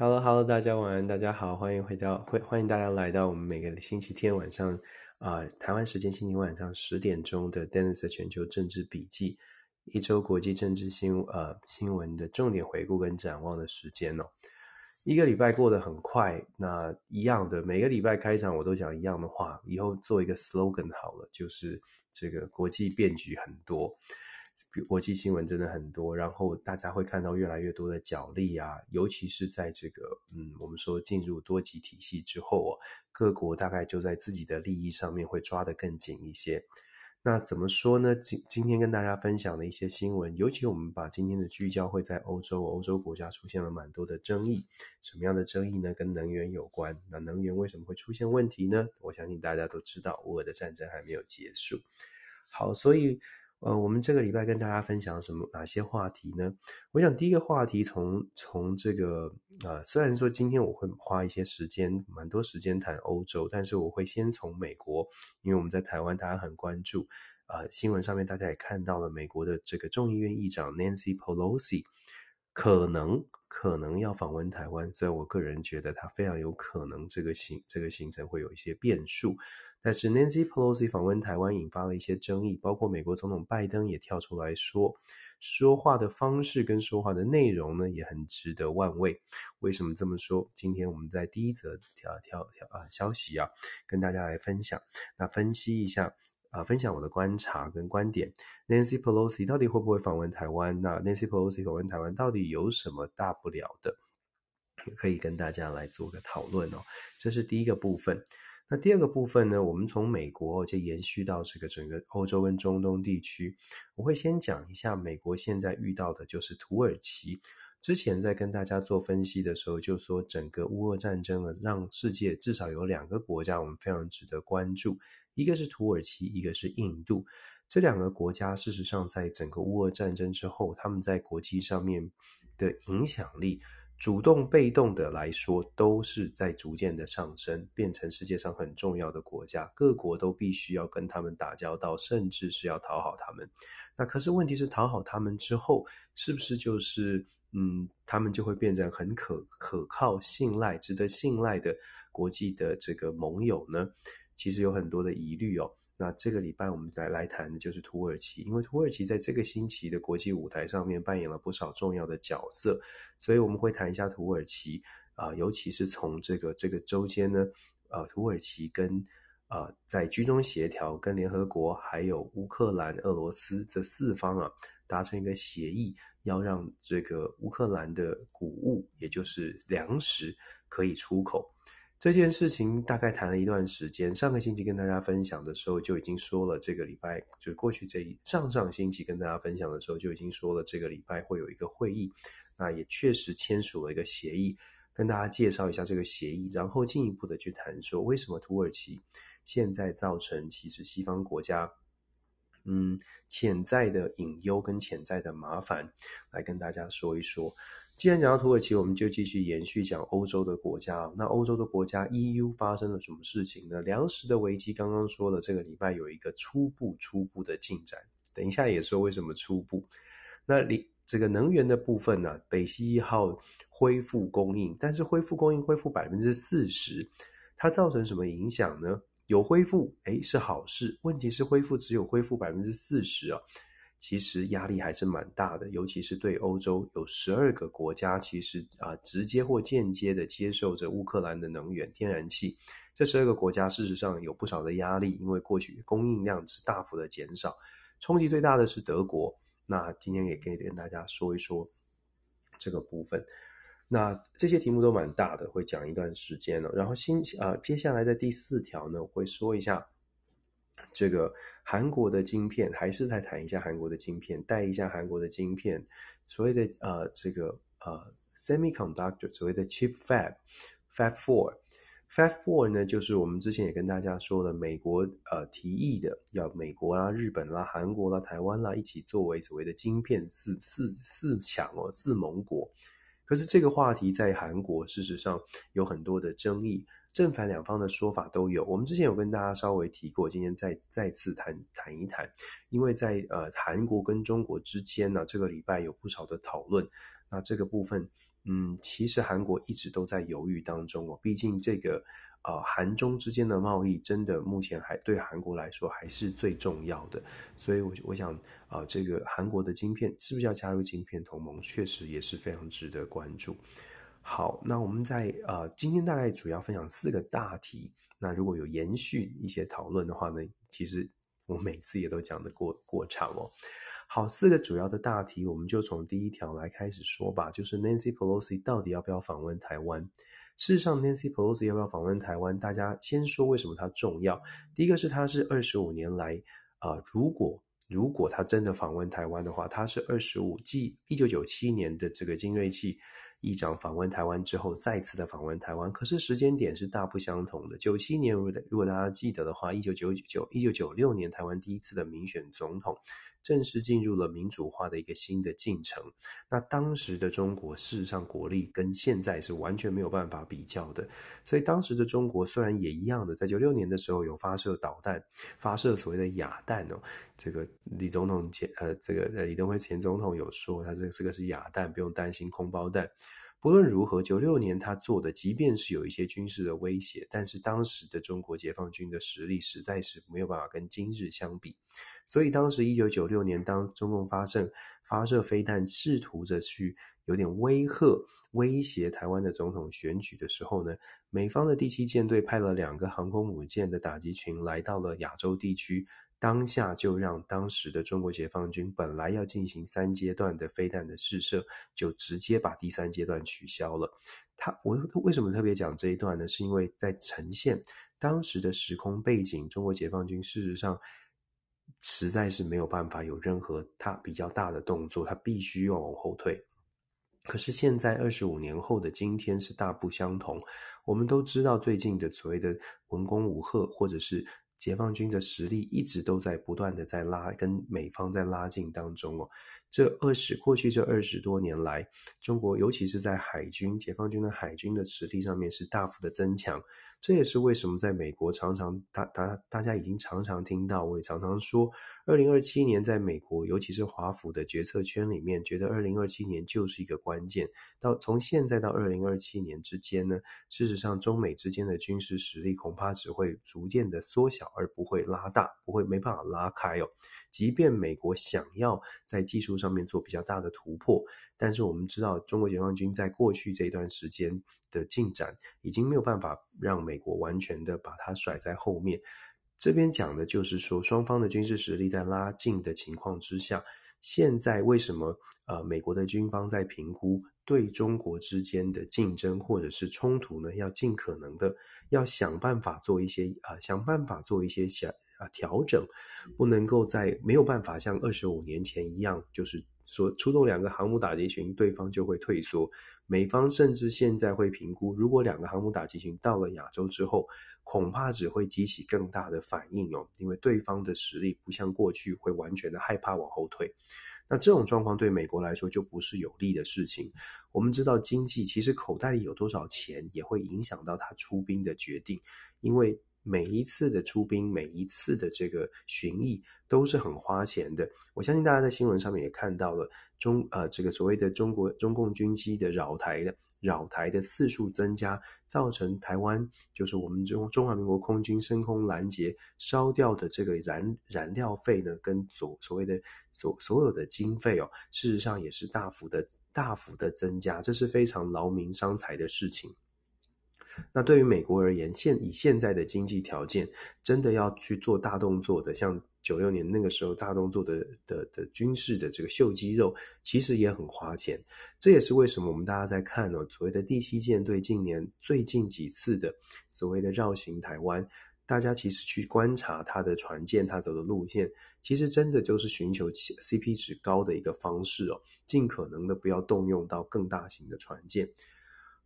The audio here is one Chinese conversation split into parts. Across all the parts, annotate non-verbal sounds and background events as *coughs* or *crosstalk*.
Hello，Hello，大家晚安，大家好，欢迎回到，欢欢迎大家来到我们每个星期天晚上啊、台湾时间星期晚上十点钟的 Dennis 的全球政治笔记，一周国际政治新呃新闻的重点回顾跟展望的时间哦。一个礼拜过得很快，那一样的每个礼拜开场我都讲一样的话，以后做一个 slogan 好了，就是这个国际变局很多。国际新闻真的很多，然后大家会看到越来越多的角力啊，尤其是在这个嗯，我们说进入多极体系之后啊，各国大概就在自己的利益上面会抓得更紧一些。那怎么说呢？今今天跟大家分享的一些新闻，尤其我们把今天的聚焦会在欧洲，欧洲国家出现了蛮多的争议，什么样的争议呢？跟能源有关。那能源为什么会出现问题呢？我相信大家都知道，乌俄的战争还没有结束。好，所以。呃，我们这个礼拜跟大家分享什么哪些话题呢？我想第一个话题从从这个呃，虽然说今天我会花一些时间，蛮多时间谈欧洲，但是我会先从美国，因为我们在台湾大家很关注，呃，新闻上面大家也看到了美国的这个众议院议长 Nancy Pelosi 可能可能要访问台湾，所以我个人觉得他非常有可能这个行这个行程会有一些变数。但是 Nancy Pelosi 访问台湾引发了一些争议，包括美国总统拜登也跳出来说，说话的方式跟说话的内容呢也很值得玩味。为什么这么说？今天我们在第一则条条条啊消息啊，跟大家来分享，那分析一下啊，分享我的观察跟观点。Nancy Pelosi 到底会不会访问台湾？那 Nancy Pelosi 访问台湾到底有什么大不了的？可以跟大家来做个讨论哦。这是第一个部分。那第二个部分呢，我们从美国就延续到这个整个欧洲跟中东地区。我会先讲一下美国现在遇到的就是土耳其。之前在跟大家做分析的时候，就说整个乌俄战争呢，让世界至少有两个国家我们非常值得关注，一个是土耳其，一个是印度。这两个国家事实上在整个乌俄战争之后，他们在国际上面的影响力。主动被动的来说，都是在逐渐的上升，变成世界上很重要的国家。各国都必须要跟他们打交道，甚至是要讨好他们。那可是问题是，讨好他们之后，是不是就是嗯，他们就会变成很可可靠、信赖、值得信赖的国际的这个盟友呢？其实有很多的疑虑哦。那这个礼拜我们再来谈的就是土耳其，因为土耳其在这个星期的国际舞台上面扮演了不少重要的角色，所以我们会谈一下土耳其啊、尤其是从这个这个周间呢，呃，土耳其跟呃在居中协调，跟联合国还有乌克兰、俄罗斯这四方啊达成一个协议，要让这个乌克兰的谷物，也就是粮食可以出口。这件事情大概谈了一段时间，上个星期跟大家分享的时候就已经说了，这个礼拜就过去这一上上星期跟大家分享的时候就已经说了，这个礼拜会有一个会议，那也确实签署了一个协议，跟大家介绍一下这个协议，然后进一步的去谈说为什么土耳其现在造成其实西方国家嗯潜在的隐忧跟潜在的麻烦，来跟大家说一说。既然讲到土耳其，我们就继续延续讲欧洲的国家。那欧洲的国家 EU 发生了什么事情呢？粮食的危机，刚刚说了，这个礼拜有一个初步初步的进展。等一下也说为什么初步。那里这个能源的部分呢、北溪一号恢复供应，但是恢复供应恢复百分之四十，它造成什么影响呢？有恢复，诶，是好事。问题是恢复只有恢复百分之四十啊。其实压力还是蛮大的，尤其是对欧洲有十二个国家，其实啊直接或间接的接受着乌克兰的能源天然气。这十二个国家事实上有不少的压力，因为过去供应量是大幅的减少。冲击最大的是德国。那今天也可以跟大家说一说这个部分。那这些题目都蛮大的，会讲一段时间了。然后新啊接下来的第四条呢，我会说一下。这个韩国的晶片，还是再谈一下韩国的晶片，带一下韩国的晶片，所谓的呃这个呃 semiconductor，所谓的 chip fab，fab four，fab four 呢，就是我们之前也跟大家说了，美国呃提议的，要美国啦、日本啦、韩国啦、台湾啦一起作为所谓的晶片四四四强哦，四盟国。可是这个话题在韩国事实上有很多的争议。正反两方的说法都有，我们之前有跟大家稍微提过，今天再再次谈谈一谈，因为在呃韩国跟中国之间呢，这个礼拜有不少的讨论，那这个部分嗯，其实韩国一直都在犹豫当中哦。毕竟这个呃韩中之间的贸易，真的目前还对韩国来说还是最重要的。所以我，我想啊、呃，这个韩国的晶片是不是要加入晶片同盟，确实也是非常值得关注。好，那我们在呃今天大概主要分享四个大题。那如果有延续一些讨论的话呢，其实我每次也都讲得过过长哦。好，四个主要的大题，我们就从第一条来开始说吧。就是 Nancy Pelosi 到底要不要访问台湾？事实上，Nancy Pelosi 要不要访问台湾？大家先说为什么它重要。第一个是它是二十五年来，呃，如果如果他真的访问台湾的话，他是二十五继一九九七年的这个金瑞器议长访问台湾之后，再次的访问台湾。可是时间点是大不相同的。九七年，如果大家记得的话，一九九九一九九六年台湾第一次的民选总统。正式进入了民主化的一个新的进程。那当时的中国，事实上国力跟现在是完全没有办法比较的。所以当时的中国虽然也一样的，在九六年的时候有发射导弹，发射所谓的亚弹哦。这个李总统前呃，这个李登辉前总统有说，他这个这个是亚弹，不用担心空包弹。不论如何，九六年他做的，即便是有一些军事的威胁，但是当时的中国解放军的实力实在是没有办法跟今日相比。所以当时一九九六年，当中共发射发射飞弹，试图着去有点威吓、威胁台湾的总统选举的时候呢，美方的第七舰队派了两个航空母舰的打击群来到了亚洲地区。当下就让当时的中国解放军本来要进行三阶段的飞弹的试射，就直接把第三阶段取消了。他我为什么特别讲这一段呢？是因为在呈现当时的时空背景，中国解放军事实上实在是没有办法有任何他比较大的动作，他必须要往后退。可是现在二十五年后的今天是大不相同。我们都知道最近的所谓的文攻武吓，或者是。解放军的实力一直都在不断的在拉，跟美方在拉近当中哦。这二十过去这二十多年来，中国尤其是在海军，解放军的海军的实力上面是大幅的增强。这也是为什么在美国常常大大大家已经常常听到，我也常常说，二零二七年在美国，尤其是华府的决策圈里面，觉得二零二七年就是一个关键。到从现在到二零二七年之间呢，事实上中美之间的军事实力恐怕只会逐渐的缩小，而不会拉大，不会没办法拉开哦。即便美国想要在技术上面做比较大的突破，但是我们知道，中国解放军在过去这一段时间的进展，已经没有办法让美国完全的把它甩在后面。这边讲的就是说，双方的军事实力在拉近的情况之下，现在为什么呃美国的军方在评估对中国之间的竞争或者是冲突呢？要尽可能的要想办法做一些啊、想办法做一些想。啊，调整不能够在没有办法像二十五年前一样，就是说出动两个航母打击群，对方就会退缩。美方甚至现在会评估，如果两个航母打击群到了亚洲之后，恐怕只会激起更大的反应哦，因为对方的实力不像过去会完全的害怕往后退。那这种状况对美国来说就不是有利的事情。我们知道经济其实口袋里有多少钱，也会影响到他出兵的决定，因为。每一次的出兵，每一次的这个巡弋都是很花钱的。我相信大家在新闻上面也看到了中呃这个所谓的中国中共军机的扰台的扰台的次数增加，造成台湾就是我们中中华民国空军升空拦截烧掉的这个燃燃料费呢，跟所所谓的所所有的经费哦，事实上也是大幅的大幅的增加，这是非常劳民伤财的事情。那对于美国而言，现以现在的经济条件，真的要去做大动作的，像九六年那个时候大动作的的的军事的这个秀肌肉，其实也很花钱。这也是为什么我们大家在看呢，所谓的第七舰队近年最近几次的所谓的绕行台湾，大家其实去观察它的船舰，它走的路线，其实真的就是寻求 CP 值高的一个方式哦，尽可能的不要动用到更大型的船舰。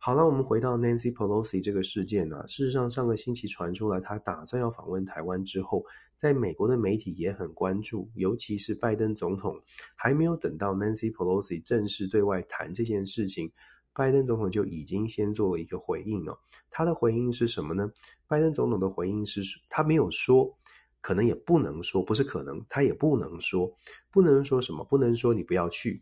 好了，我们回到 Nancy Pelosi 这个事件呢、事实上，上个星期传出来，他打算要访问台湾之后，在美国的媒体也很关注，尤其是拜登总统还没有等到 Nancy Pelosi 正式对外谈这件事情，拜登总统就已经先做了一个回应了。他的回应是什么呢？拜登总统的回应是，他没有说，可能也不能说，不是可能，他也不能说，不能说什么，不能说你不要去。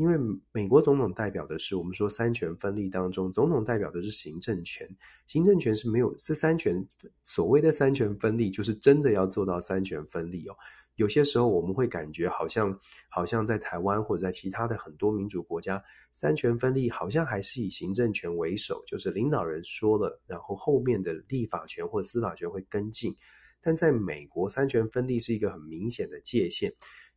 因为美国总统代表的是我们说三权分立当中，总统代表的是行政权，行政权是没有这三权，所谓的三权分立，就是真的要做到三权分立哦。有些时候我们会感觉好像好像在台湾或者在其他的很多民主国家，三权分立好像还是以行政权为首，就是领导人说了，然后后面的立法权或司法权会跟进。但在美国，三权分立是一个很明显的界限，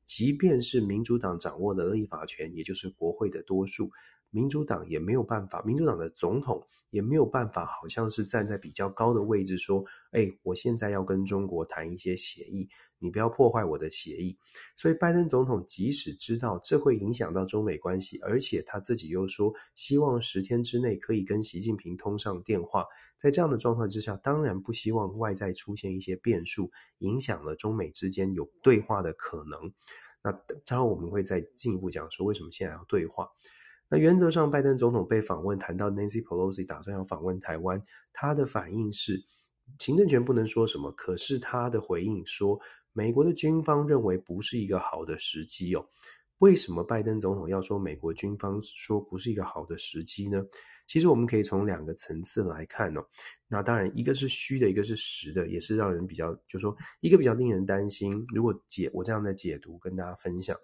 即便是民主党掌握的立法权，也就是国会的多数。民主党也没有办法，民主党的总统也没有办法，好像是站在比较高的位置说：“哎，我现在要跟中国谈一些协议，你不要破坏我的协议。”所以，拜登总统即使知道这会影响到中美关系，而且他自己又说希望十天之内可以跟习近平通上电话，在这样的状况之下，当然不希望外在出现一些变数，影响了中美之间有对话的可能。那当然，我们会再进一步讲说，为什么现在要对话。那原则上，拜登总统被访问谈到 Nancy Pelosi 打算要访问台湾，他的反应是行政权不能说什么，可是他的回应说，美国的军方认为不是一个好的时机哦。为什么拜登总统要说美国军方说不是一个好的时机呢？其实我们可以从两个层次来看哦。那当然，一个是虚的，一个是实的，也是让人比较，就是说一个比较令人担心。如果解我这样的解读，跟大家分享。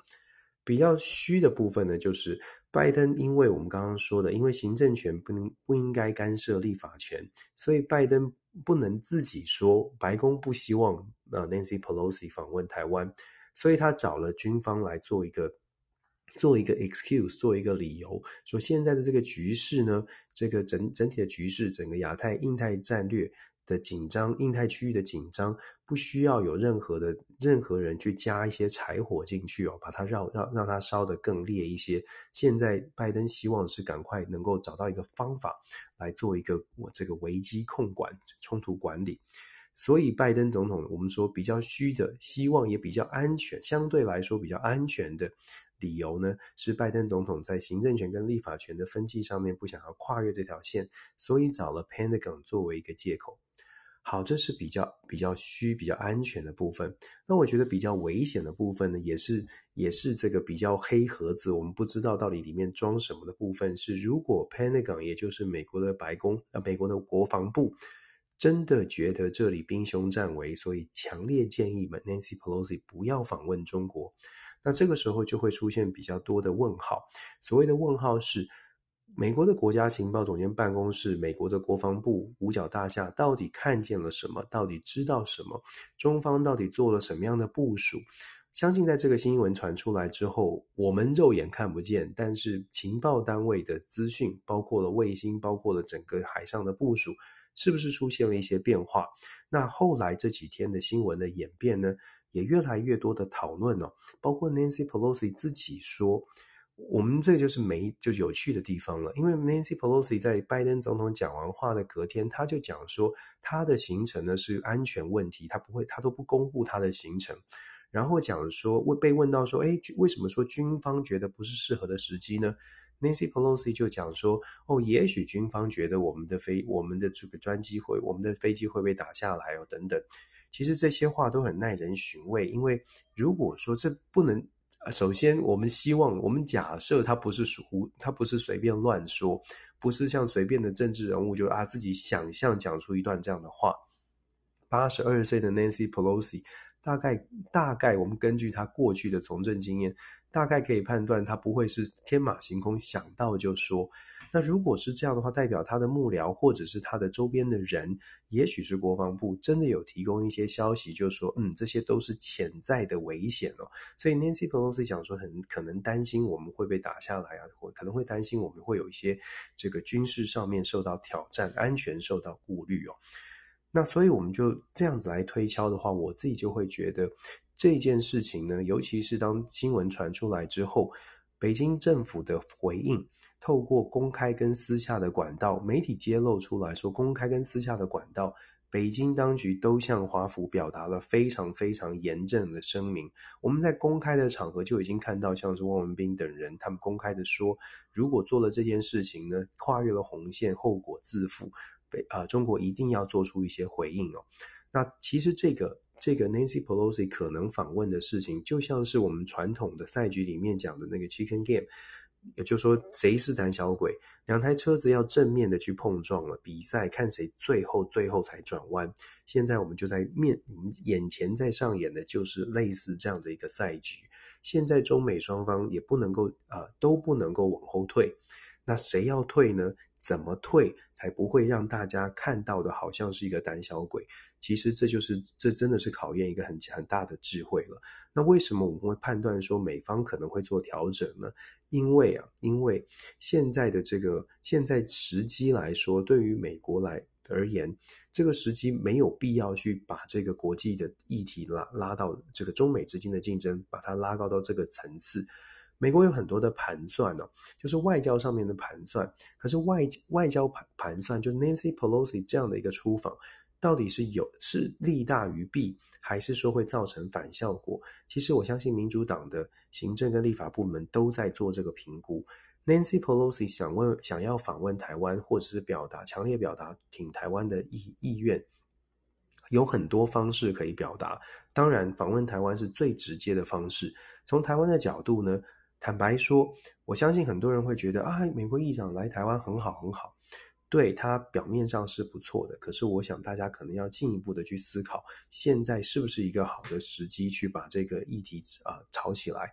比较虚的部分呢，就是拜登，因为我们刚刚说的，因为行政权不能不应该干涉立法权，所以拜登不能自己说白宫不希望呃 Nancy Pelosi 访问台湾，所以他找了军方来做一个做一个 excuse，做一个理由，说现在的这个局势呢，这个整整体的局势，整个亚太印太战略。的紧张，印太区域的紧张，不需要有任何的任何人去加一些柴火进去哦，把它绕让让它烧得更烈一些。现在拜登希望是赶快能够找到一个方法来做一个我这个危机控管、冲突管理。所以拜登总统，我们说比较虚的，希望也比较安全，相对来说比较安全的理由呢，是拜登总统在行政权跟立法权的分际上面不想要跨越这条线，所以找了 Pentagon 作为一个借口。好，这是比较比较虚、比较安全的部分。那我觉得比较危险的部分呢，也是也是这个比较黑盒子，我们不知道到底里面装什么的部分。是如果 Pentagon，也就是美国的白宫啊，美国的国防部，真的觉得这里兵凶战危，所以强烈建议 Nancy Pelosi 不要访问中国，那这个时候就会出现比较多的问号。所谓的问号是。美国的国家情报总监办公室、美国的国防部五角大厦到底看见了什么？到底知道什么？中方到底做了什么样的部署？相信在这个新闻传出来之后，我们肉眼看不见，但是情报单位的资讯，包括了卫星，包括了整个海上的部署，是不是出现了一些变化？那后来这几天的新闻的演变呢，也越来越多的讨论哦，包括 Nancy Pelosi 自己说。我们这就是没就有趣的地方了，因为 Nancy Pelosi 在拜登总统讲完话的隔天，他就讲说他的行程呢是安全问题，他不会，他都不公布他的行程。然后讲说，问被问到说，哎，为什么说军方觉得不是适合的时机呢？Nancy Pelosi 就讲说，哦，也许军方觉得我们的飞，我们的这个专机会，我们的飞机会被打下来哦，等等。其实这些话都很耐人寻味，因为如果说这不能。首先，我们希望，我们假设他不是属，他不是随便乱说，不是像随便的政治人物就啊自己想象讲出一段这样的话。八十二岁的 Nancy Pelosi，大概大概我们根据他过去的从政经验，大概可以判断他不会是天马行空想到就说。那如果是这样的话，代表他的幕僚或者是他的周边的人，也许是国防部真的有提供一些消息，就说，嗯，这些都是潜在的危险哦。所以 Nancy Pelosi 讲说，很可能担心我们会被打下来啊，或可能会担心我们会有一些这个军事上面受到挑战，安全受到顾虑哦。那所以我们就这样子来推敲的话，我自己就会觉得这件事情呢，尤其是当新闻传出来之后，北京政府的回应。透过公开跟私下的管道，媒体揭露出来说，公开跟私下的管道，北京当局都向华府表达了非常非常严正的声明。我们在公开的场合就已经看到，像是汪文斌等人，他们公开的说，如果做了这件事情呢，跨越了红线，后果自负。北啊，中国一定要做出一些回应哦。那其实这个这个 Nancy Pelosi 可能访问的事情，就像是我们传统的赛局里面讲的那个 Chicken Game。也就是说谁是胆小鬼？两台车子要正面的去碰撞了，比赛看谁最后最后才转弯。现在我们就在面眼前在上演的就是类似这样的一个赛局。现在中美双方也不能够啊、都不能够往后退，那谁要退呢？怎么退才不会让大家看到的好像是一个胆小鬼？其实这就是这真的是考验一个很很大的智慧了。那为什么我们会判断说美方可能会做调整呢？因为啊，因为现在的这个现在时机来说，对于美国来而言，这个时机没有必要去把这个国际的议题拉拉到这个中美之间的竞争，把它拉高到这个层次。美国有很多的盘算呢、就是外交上面的盘算。可是外外交盘盘算，就 Nancy Pelosi 这样的一个出访，到底是有是利大于弊，还是说会造成反效果？其实我相信民主党的行政跟立法部门都在做这个评估。Nancy Pelosi 想问想要访问台湾，或者是表达强烈表达挺台湾的意意愿，有很多方式可以表达。当然，访问台湾是最直接的方式。从台湾的角度呢？坦白说，我相信很多人会觉得啊，美国议长来台湾很好很好，对，他表面上是不错的。可是，我想大家可能要进一步的去思考，现在是不是一个好的时机去把这个议题啊炒起来？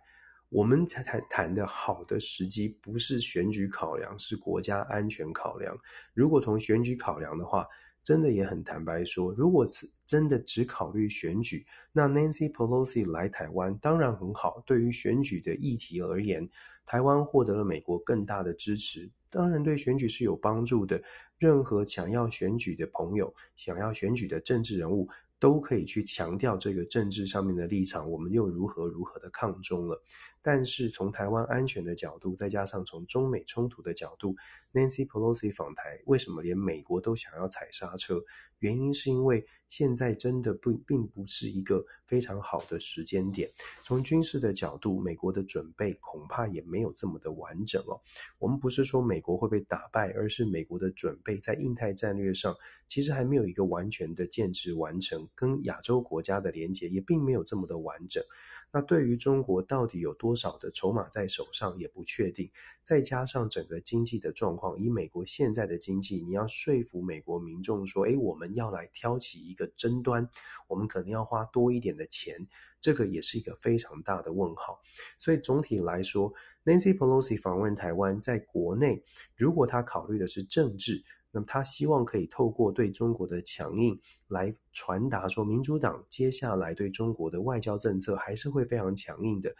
我们才谈谈的好的时机，不是选举考量，是国家安全考量。如果从选举考量的话，真的也很坦白说，如果此真的只考虑选举，那 Nancy Pelosi 来台湾当然很好。对于选举的议题而言，台湾获得了美国更大的支持，当然对选举是有帮助的。任何想要选举的朋友，想要选举的政治人物，都可以去强调这个政治上面的立场，我们又如何如何的抗中了。但是从台湾安全的角度，再加上从中美冲突的角度，Nancy Pelosi 访台，为什么连美国都想要踩刹车？原因是因为现在真的不并不是一个非常好的时间点。从军事的角度，美国的准备恐怕也没有这么的完整哦。我们不是说美国会被打败，而是美国的准备在印太战略上其实还没有一个完全的建制完成，跟亚洲国家的连结也并没有这么的完整。那对于中国到底有多少的筹码在手上也不确定，再加上整个经济的状况，以美国现在的经济，你要说服美国民众说，诶，我们要来挑起一个争端，我们可能要花多一点的钱，这个也是一个非常大的问号。所以总体来说，Nancy Pelosi 访问台湾，在国内，如果他考虑的是政治。那么他希望可以透过对中国的强硬来传达说，民主党接下来对中国的外交政策还是会非常强硬的。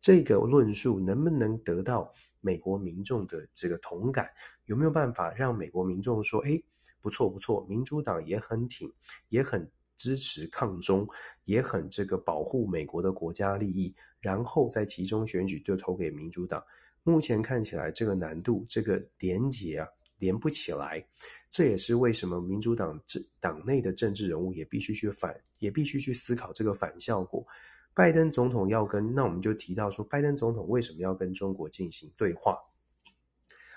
这个论述能不能得到美国民众的这个同感？有没有办法让美国民众说，哎，不错不错，民主党也很挺，也很支持抗中，也很这个保护美国的国家利益，然后在其中选举就投给民主党。目前看起来这个难度，这个连结啊。连不起来，这也是为什么民主党政党内的政治人物也必须去反，也必须去思考这个反效果。拜登总统要跟，那我们就提到说，拜登总统为什么要跟中国进行对话？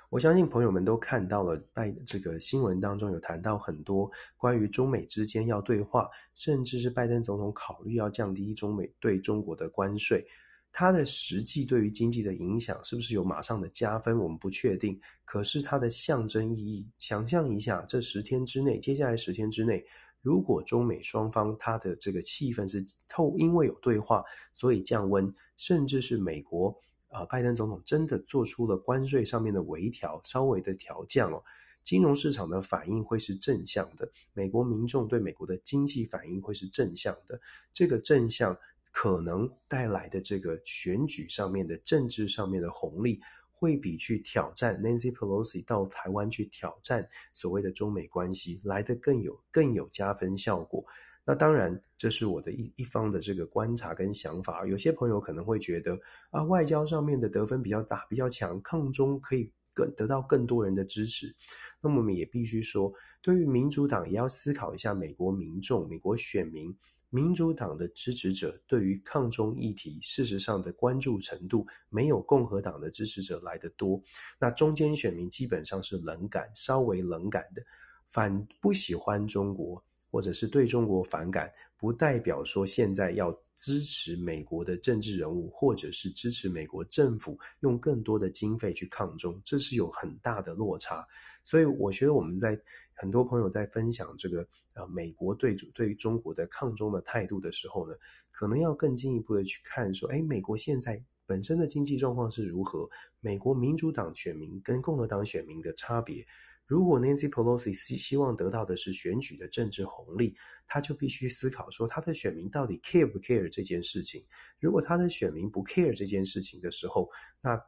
我相信朋友们都看到了，拜这个新闻当中有谈到很多关于中美之间要对话，甚至是拜登总统考虑要降低中美对中国的关税。它的实际对于经济的影响是不是有马上的加分？我们不确定。可是它的象征意义，想象一下，这十天之内，接下来十天之内，如果中美双方它的这个气氛是透，因为有对话，所以降温，甚至是美国啊、拜登总统真的做出了关税上面的微调，稍微的调降哦，金融市场的反应会是正向的，美国民众对美国的经济反应会是正向的，这个正向。可能带来的这个选举上面的政治上面的红利，会比去挑战 Nancy Pelosi 到台湾去挑战所谓的中美关系来得更有更有加分效果。那当然，这是我的一一方的这个观察跟想法。有些朋友可能会觉得啊，外交上面的得分比较大，比较强，抗中可以更得到更多人的支持。那么我们也必须说，对于民主党也要思考一下美国民众、美国选民。民主党的支持者对于抗中议题，事实上的关注程度没有共和党的支持者来得多。那中间选民基本上是冷感，稍微冷感的，反不喜欢中国，或者是对中国反感，不代表说现在要支持美国的政治人物，或者是支持美国政府用更多的经费去抗中，这是有很大的落差。所以我觉得我们在很多朋友在分享这个呃美国对对中国的抗中的态度的时候呢，可能要更进一步的去看说，哎，美国现在本身的经济状况是如何？美国民主党选民跟共和党选民的差别。如果 Nancy Pelosi 希希望得到的是选举的政治红利，他就必须思考说，他的选民到底 care 不 care 这件事情。如果他的选民不 care 这件事情的时候，那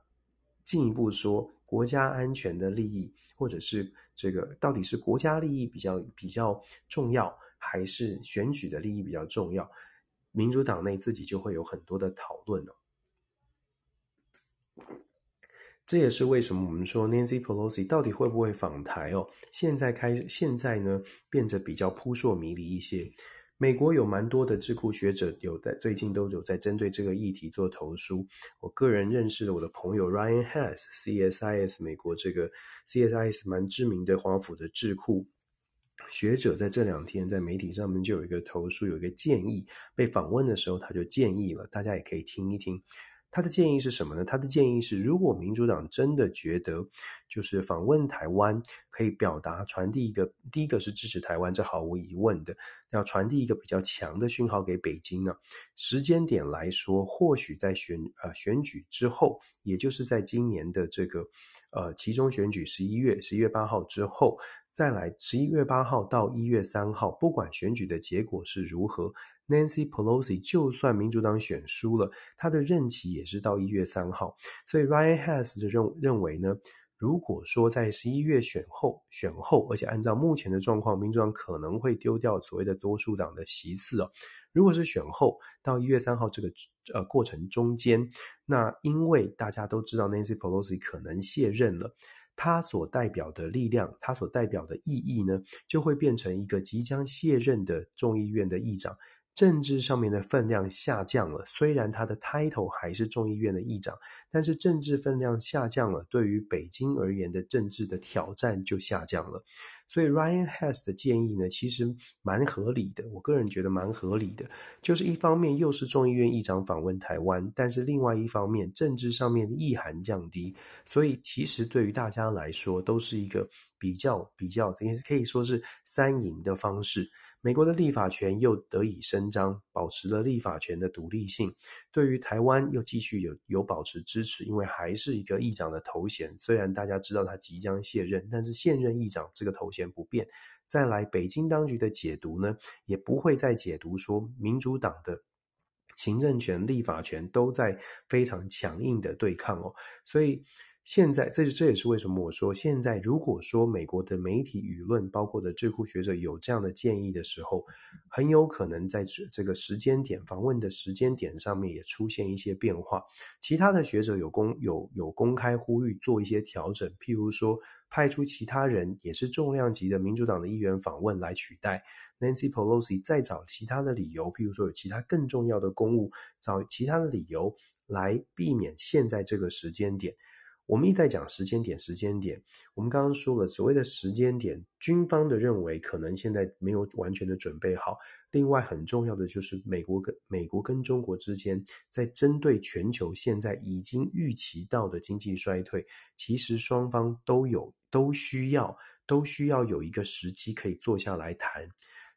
进一步说，国家安全的利益，或者是这个到底是国家利益比较比较重要，还是选举的利益比较重要？民主党内自己就会有很多的讨论了。这也是为什么我们说 Nancy Pelosi 到底会不会访台哦？现在开，现在呢变得比较扑朔迷离一些。美国有蛮多的智库学者有在最近都有在针对这个议题做投书。我个人认识的我的朋友 Ryan Hess，CSIS 美国这个 CSIS 蛮知名的华府的智库学者，在这两天在媒体上面就有一个投书，有一个建议。被访问的时候他就建议了，大家也可以听一听。他的建议是什么呢？他的建议是，如果民主党真的觉得，就是访问台湾可以表达、传递一个，第一个是支持台湾，这毫无疑问的，要传递一个比较强的讯号给北京呢。时间点来说，或许在选呃选举之后，也就是在今年的这个呃其中选举十一月十一月八号之后，再来十一月八号到一月三号，不管选举的结果是如何。Nancy Pelosi 就算民主党选输了，他的任期也是到一月三号。所以 Ryan Hess 就认认为呢，如果说在十一月选后选后，而且按照目前的状况，民主党可能会丢掉所谓的多数党的席次哦。如果是选后到一月三号这个呃过程中间，那因为大家都知道 Nancy Pelosi 可能卸任了，他所代表的力量，他所代表的意义呢，就会变成一个即将卸任的众议院的议长。政治上面的分量下降了，虽然他的 title 还是众议院的议长，但是政治分量下降了，对于北京而言的政治的挑战就下降了。所以 Ryan Hess 的建议呢，其实蛮合理的，我个人觉得蛮合理的。就是一方面又是众议院议长访问台湾，但是另外一方面政治上面的意涵降低，所以其实对于大家来说都是一个比较比较，也可以说是三赢的方式。美国的立法权又得以伸张，保持了立法权的独立性。对于台湾又继续有有保持支持，因为还是一个议长的头衔。虽然大家知道他即将卸任，但是现任议长这个头衔不变。再来，北京当局的解读呢，也不会再解读说民主党的行政权、立法权都在非常强硬的对抗哦。所以。现在，这这也是为什么我说，现在如果说美国的媒体舆论，包括的智库学者有这样的建议的时候，很有可能在这个时间点访问的时间点上面也出现一些变化。其他的学者有公有有公开呼吁做一些调整，譬如说派出其他人也是重量级的民主党的议员访问来取代 Nancy Pelosi，再找其他的理由，譬如说有其他更重要的公务，找其他的理由来避免现在这个时间点。我们一直在讲时间点，时间点。我们刚刚说了，所谓的时间点，军方的认为可能现在没有完全的准备好。另外，很重要的就是美国跟美国跟中国之间，在针对全球现在已经预期到的经济衰退，其实双方都有都需要都需要有一个时机可以坐下来谈。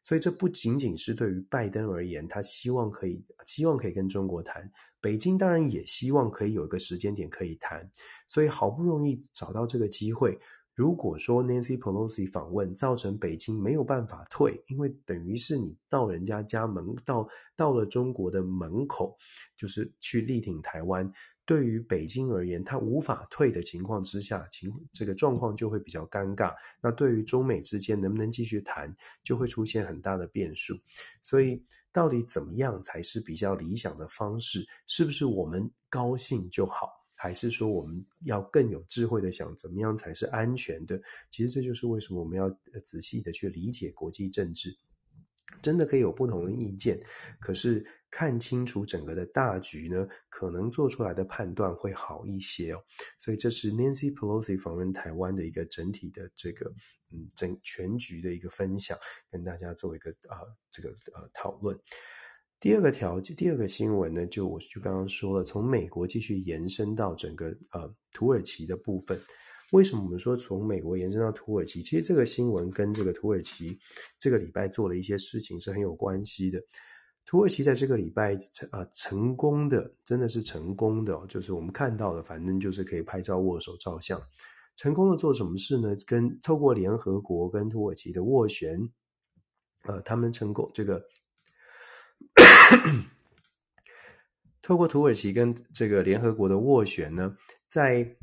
所以这不仅仅是对于拜登而言，他希望可以希望可以跟中国谈，北京当然也希望可以有一个时间点可以谈。所以好不容易找到这个机会，如果说 Nancy Pelosi 访问造成北京没有办法退，因为等于是你到人家家门，到到了中国的门口，就是去力挺台湾。对于北京而言，他无法退的情况之下，情这个状况就会比较尴尬。那对于中美之间能不能继续谈，就会出现很大的变数。所以，到底怎么样才是比较理想的方式？是不是我们高兴就好，还是说我们要更有智慧的想，怎么样才是安全的？其实这就是为什么我们要仔细的去理解国际政治。真的可以有不同的意见，可是看清楚整个的大局呢，可能做出来的判断会好一些哦。所以这是 Nancy Pelosi 访问台湾的一个整体的这个嗯整全局的一个分享，跟大家做一个啊、呃、这个呃讨论。第二个条件，第二个新闻呢，就我就刚刚说了，从美国继续延伸到整个呃土耳其的部分。为什么我们说从美国延伸到土耳其？其实这个新闻跟这个土耳其这个礼拜做了一些事情是很有关系的。土耳其在这个礼拜成啊成功的，真的是成功的，就是我们看到的，反正就是可以拍照、握手、照相，成功的做什么事呢？跟透过联合国跟土耳其的斡旋，呃，他们成功这个 *coughs* 透过土耳其跟这个联合国的斡旋呢，在。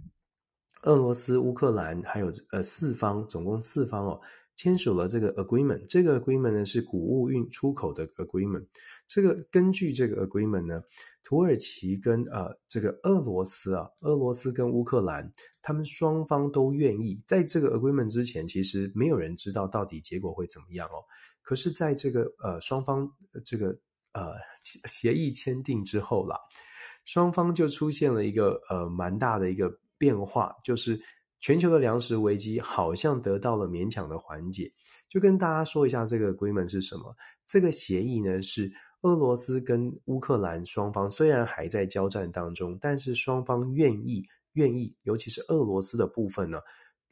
俄罗斯、乌克兰还有呃四方，总共四方哦，签署了这个 agreement。这个 agreement 呢是谷物运出口的 agreement。这个根据这个 agreement 呢，土耳其跟呃这个俄罗斯啊，俄罗斯跟乌克兰，他们双方都愿意。在这个 agreement 之前，其实没有人知道到底结果会怎么样哦。可是，在这个呃双方这个呃协议签订之后啦，双方就出现了一个呃蛮大的一个。变化就是全球的粮食危机好像得到了勉强的缓解。就跟大家说一下这个规门是什么。这个协议呢是俄罗斯跟乌克兰双方虽然还在交战当中，但是双方愿意愿意，尤其是俄罗斯的部分呢，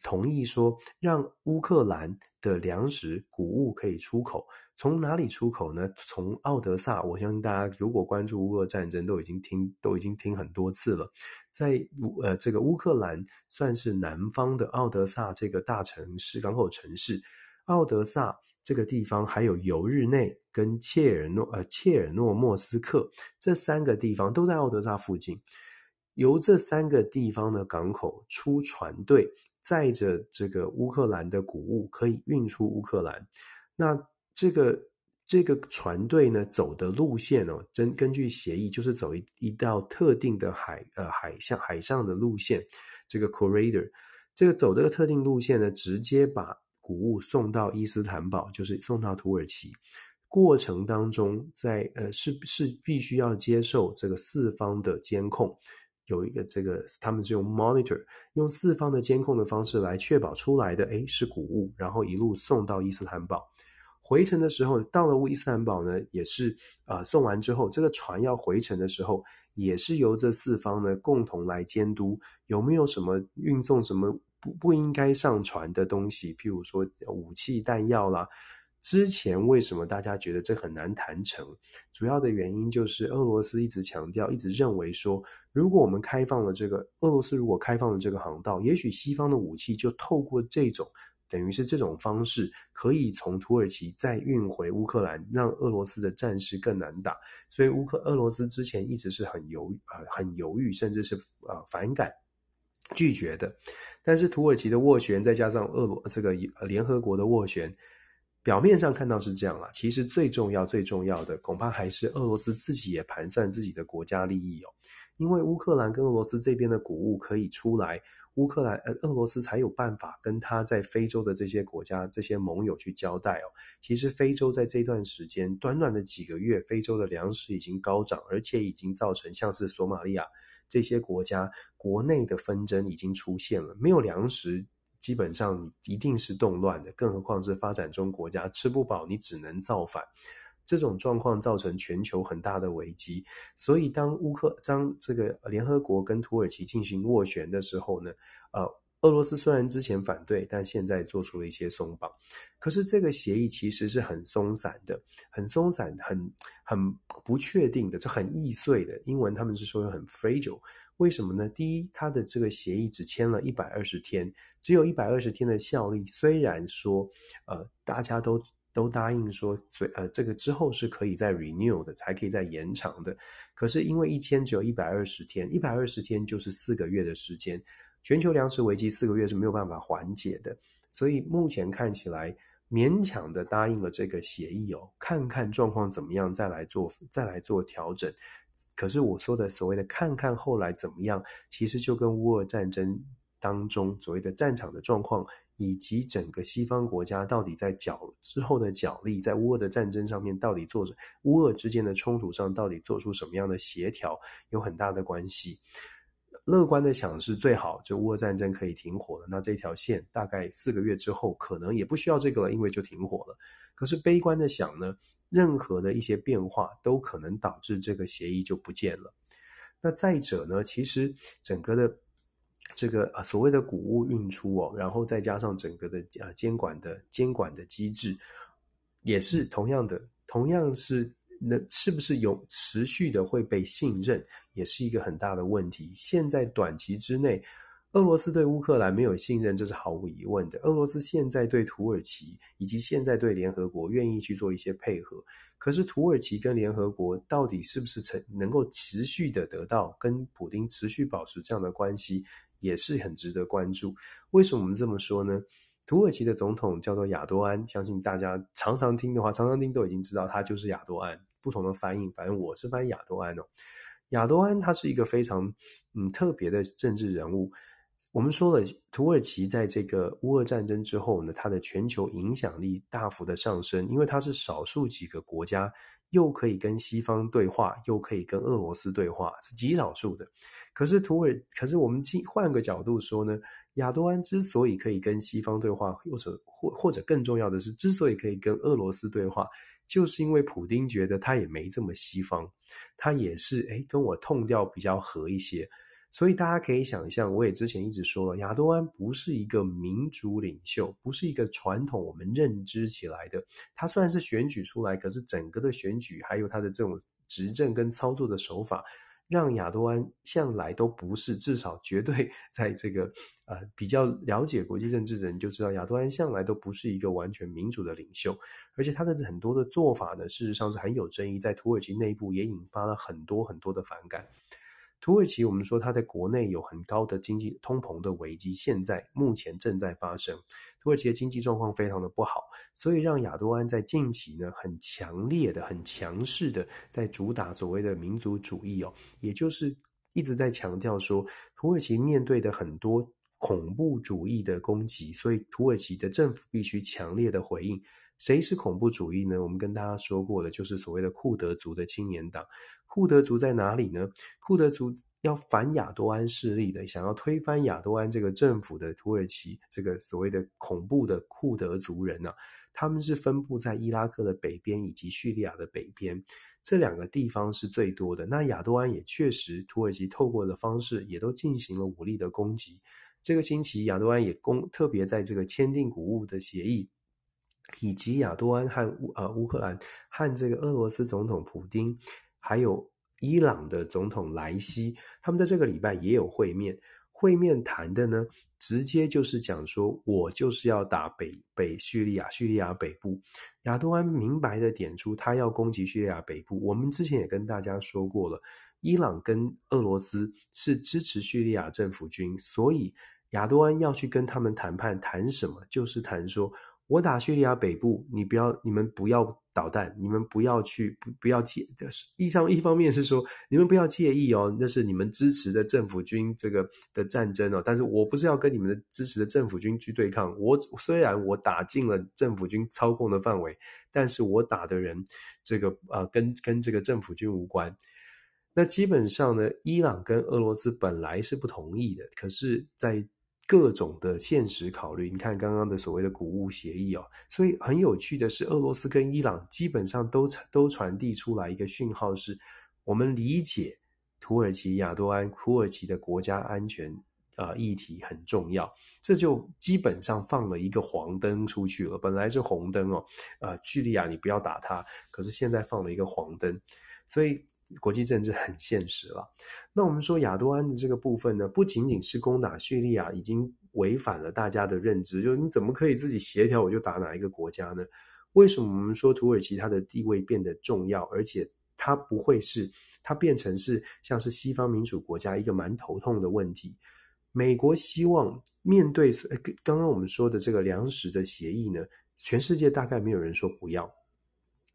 同意说让乌克兰的粮食谷物可以出口。从哪里出口呢？从奥德萨，我相信大家如果关注乌俄战争，都已经听都已经听很多次了。在呃这个乌克兰算是南方的奥德萨这个大城市港口城市，奥德萨这个地方还有尤日内跟切尔诺呃切尔诺莫斯克这三个地方都在奥德萨附近，由这三个地方的港口出船队，载着这个乌克兰的谷物可以运出乌克兰，那。这个这个船队呢，走的路线哦，根根据协议就是走一一道特定的海呃海象海上的路线，这个 corridor，这个走这个特定路线呢，直接把谷物送到伊斯坦堡，就是送到土耳其。过程当中，在呃是是必须要接受这个四方的监控，有一个这个他们是用 monitor，用四方的监控的方式来确保出来的诶是谷物，然后一路送到伊斯坦堡。回程的时候，到了伊斯坦堡呢，也是啊、送完之后，这个船要回程的时候，也是由这四方呢共同来监督有没有什么运送什么不不应该上船的东西，譬如说武器弹药啦。之前为什么大家觉得这很难谈成？主要的原因就是俄罗斯一直强调，一直认为说，如果我们开放了这个俄罗斯，如果开放了这个航道，也许西方的武器就透过这种。等于是这种方式可以从土耳其再运回乌克兰，让俄罗斯的战事更难打。所以乌克俄罗斯之前一直是很犹呃很犹豫，甚至是呃反感拒绝的。但是土耳其的斡旋，再加上俄罗这个联合国的斡旋，表面上看到是这样啦，其实最重要最重要的恐怕还是俄罗斯自己也盘算自己的国家利益哦，因为乌克兰跟俄罗斯这边的谷物可以出来。乌克兰呃，俄罗斯才有办法跟他在非洲的这些国家、这些盟友去交代哦。其实非洲在这段时间，短短的几个月，非洲的粮食已经高涨，而且已经造成像是索马利亚这些国家国内的纷争已经出现了。没有粮食，基本上你一定是动乱的，更何况是发展中国家，吃不饱你只能造反。这种状况造成全球很大的危机，所以当乌克当这个联合国跟土耳其进行斡旋的时候呢，呃，俄罗斯虽然之前反对，但现在做出了一些松绑。可是这个协议其实是很松散的，很松散，很很不确定的，就很易碎的。英文他们是说很 fragile，为什么呢？第一，它的这个协议只签了一百二十天，只有一百二十天的效力。虽然说，呃，大家都。都答应说，呃，这个之后是可以再 renew 的，才可以再延长的。可是因为一签只有一百二十天，一百二十天就是四个月的时间，全球粮食危机四个月是没有办法缓解的。所以目前看起来勉强的答应了这个协议哦，看看状况怎么样再来做再来做调整。可是我说的所谓的看看后来怎么样，其实就跟乌俄战争当中所谓的战场的状况。以及整个西方国家到底在角之后的角力，在乌俄的战争上面到底做乌俄之间的冲突上到底做出什么样的协调，有很大的关系。乐观的想是最好，就乌俄战争可以停火了。那这条线大概四个月之后，可能也不需要这个了，因为就停火了。可是悲观的想呢，任何的一些变化都可能导致这个协议就不见了。那再者呢，其实整个的这个啊所谓的谷物运出哦，然后再加上整个的啊监管的监管的机制，也是同样的，同样是。那是不是有持续的会被信任，也是一个很大的问题。现在短期之内，俄罗斯对乌克兰没有信任，这是毫无疑问的。俄罗斯现在对土耳其以及现在对联合国愿意去做一些配合，可是土耳其跟联合国到底是不是成能够持续的得到跟普丁持续保持这样的关系，也是很值得关注。为什么我们这么说呢？土耳其的总统叫做亚多安，相信大家常常听的话，常常听都已经知道他就是亚多安。不同的翻译，反正我是翻译亚多安哦。亚多安他是一个非常嗯特别的政治人物。我们说了，土耳其在这个乌俄战争之后呢，它的全球影响力大幅的上升，因为它是少数几个国家又可以跟西方对话，又可以跟俄罗斯对话，是极少数的。可是土耳，可是我们换个角度说呢，亚多安之所以可以跟西方对话，或者或或者更重要的是，之所以可以跟俄罗斯对话。就是因为普丁觉得他也没这么西方，他也是哎跟我痛调比较合一些，所以大家可以想象，我也之前一直说了，亚多安不是一个民主领袖，不是一个传统我们认知起来的，他虽然是选举出来，可是整个的选举还有他的这种执政跟操作的手法。让亚多安向来都不是，至少绝对在这个呃比较了解国际政治的人就知道，亚多安向来都不是一个完全民主的领袖，而且他的很多的做法呢，事实上是很有争议，在土耳其内部也引发了很多很多的反感。土耳其，我们说它在国内有很高的经济通膨的危机，现在目前正在发生。土耳其的经济状况非常的不好，所以让亚多安在近期呢，很强烈的、很强势的在主打所谓的民族主义哦，也就是一直在强调说，土耳其面对的很多恐怖主义的攻击，所以土耳其的政府必须强烈的回应。谁是恐怖主义呢？我们跟大家说过的，就是所谓的库德族的青年党。库德族在哪里呢？库德族要反亚多安势力的，想要推翻亚多安这个政府的土耳其这个所谓的恐怖的库德族人啊，他们是分布在伊拉克的北边以及叙利亚的北边，这两个地方是最多的。那亚多安也确实，土耳其透过的方式也都进行了武力的攻击。这个星期，亚多安也攻，特别在这个签订谷物的协议。以及亚多安和乌呃乌克兰和这个俄罗斯总统普丁，还有伊朗的总统莱西，他们在这个礼拜也有会面。会面谈的呢，直接就是讲说，我就是要打北北叙利亚，叙利亚北部。亚多安明白的点出，他要攻击叙利亚北部。我们之前也跟大家说过了，伊朗跟俄罗斯是支持叙利亚政府军，所以亚多安要去跟他们谈判，谈什么？就是谈说。我打叙利亚北部，你不要，你们不要导弹，你们不要去，不不要介。一上一方面是说，你们不要介意哦，那是你们支持的政府军这个的战争哦。但是我不是要跟你们的支持的政府军去对抗。我虽然我打进了政府军操控的范围，但是我打的人，这个啊、跟跟这个政府军无关。那基本上呢，伊朗跟俄罗斯本来是不同意的，可是，在各种的现实考虑，你看刚刚的所谓的谷物协议哦，所以很有趣的是，俄罗斯跟伊朗基本上都都传递出来一个讯号是，我们理解土耳其亚多安土耳其的国家安全啊、呃、议题很重要，这就基本上放了一个黄灯出去了，本来是红灯哦，啊、叙利亚你不要打它，可是现在放了一个黄灯，所以。国际政治很现实了。那我们说亚多安的这个部分呢，不仅仅是攻打叙利亚，已经违反了大家的认知。就是你怎么可以自己协调，我就打哪一个国家呢？为什么我们说土耳其它的地位变得重要，而且它不会是它变成是像是西方民主国家一个蛮头痛的问题？美国希望面对刚刚我们说的这个粮食的协议呢，全世界大概没有人说不要。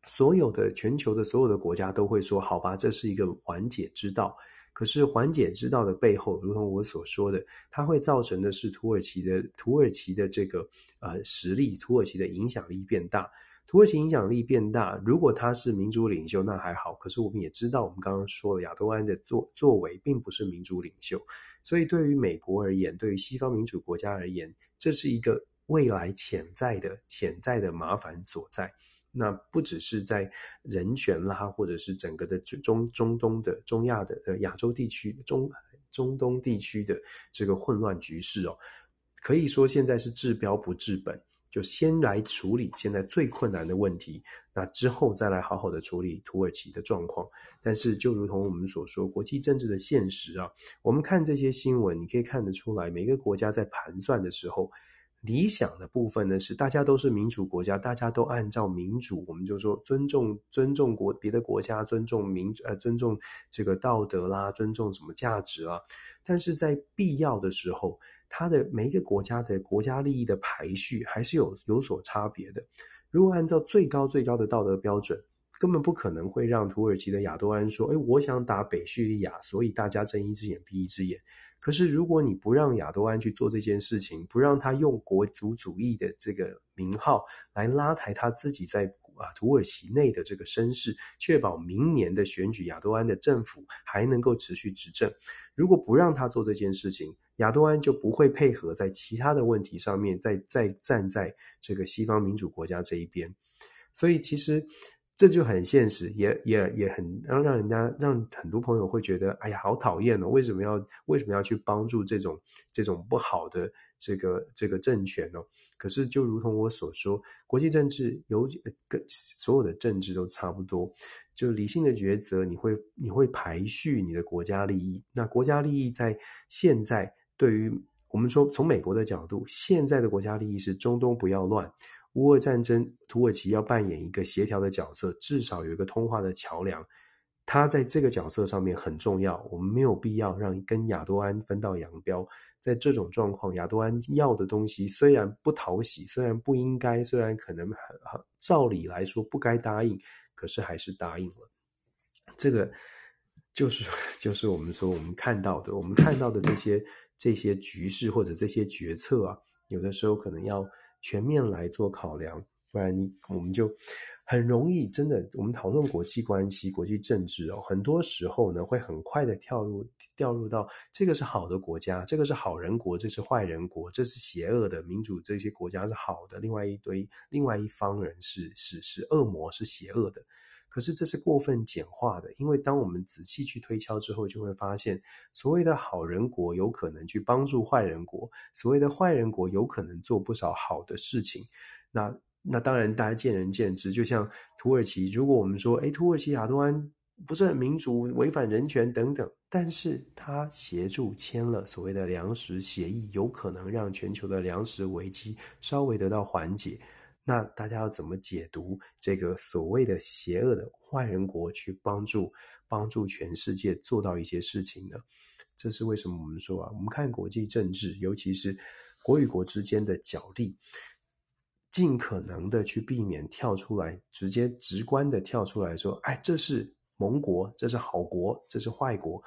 所有的全球的所有的国家都会说：“好吧，这是一个缓解之道。”可是缓解之道的背后，如同我所说的，它会造成的是土耳其的土耳其的这个呃实力，土耳其的影响力变大。土耳其影响力变大，如果他是民主领袖，那还好。可是我们也知道，我们刚刚说了，亚多安的作作为并不是民主领袖，所以对于美国而言，对于西方民主国家而言，这是一个未来潜在的潜在的麻烦所在。那不只是在人权啦，或者是整个的中中东的中亚的呃亚洲地区中中东地区的这个混乱局势哦，可以说现在是治标不治本。就先来处理现在最困难的问题，那之后再来好好的处理土耳其的状况。但是，就如同我们所说，国际政治的现实啊，我们看这些新闻，你可以看得出来，每个国家在盘算的时候，理想的部分呢是大家都是民主国家，大家都按照民主，我们就说尊重尊重国别的国家，尊重民呃尊重这个道德啦，尊重什么价值啦。但是在必要的时候。它的每一个国家的国家利益的排序还是有有所差别的。如果按照最高最高的道德标准，根本不可能会让土耳其的亚多安说：“诶，我想打北叙利亚，所以大家睁一只眼闭一只眼。”可是如果你不让亚多安去做这件事情，不让他用国族主义的这个名号来拉抬他自己在。啊，土耳其内的这个声势，确保明年的选举，亚多安的政府还能够持续执政。如果不让他做这件事情，亚多安就不会配合在其他的问题上面，再再站在这个西方民主国家这一边。所以其实。这就很现实，也也也很让让人家让很多朋友会觉得，哎呀，好讨厌哦！为什么要为什么要去帮助这种这种不好的这个这个政权呢？可是就如同我所说，国际政治有跟所有的政治都差不多，就理性的抉择，你会你会排序你的国家利益。那国家利益在现在对于我们说，从美国的角度，现在的国家利益是中东不要乱。乌俄战争，土耳其要扮演一个协调的角色，至少有一个通话的桥梁。他在这个角色上面很重要。我们没有必要让跟亚多安分道扬镳。在这种状况，亚多安要的东西虽然不讨喜，虽然不应该，虽然可能很很照理来说不该答应，可是还是答应了。这个就是 *laughs* 就是我们说我们看到的，我们看到的这些这些局势或者这些决策啊，有的时候可能要。全面来做考量，不然你我们就很容易真的。我们讨论国际关系、国际政治哦，很多时候呢会很快的跳入掉入到这个是好的国家，这个是好人国，这是坏人国，这是邪恶的民主，这些国家是好的，另外一堆另外一方人是是是恶魔，是邪恶的。可是这是过分简化的，因为当我们仔细去推敲之后，就会发现，所谓的好人国有可能去帮助坏人国，所谓的坏人国有可能做不少好的事情。那那当然，大家见仁见智。就像土耳其，如果我们说，诶，土耳其亚多安不是很民主，违反人权等等，但是他协助签了所谓的粮食协议，有可能让全球的粮食危机稍微得到缓解。那大家要怎么解读这个所谓的邪恶的坏人国去帮助帮助全世界做到一些事情呢？这是为什么我们说啊，我们看国际政治，尤其是国与国之间的角力，尽可能的去避免跳出来，直接直观的跳出来说，哎，这是盟国，这是好国，这是坏国，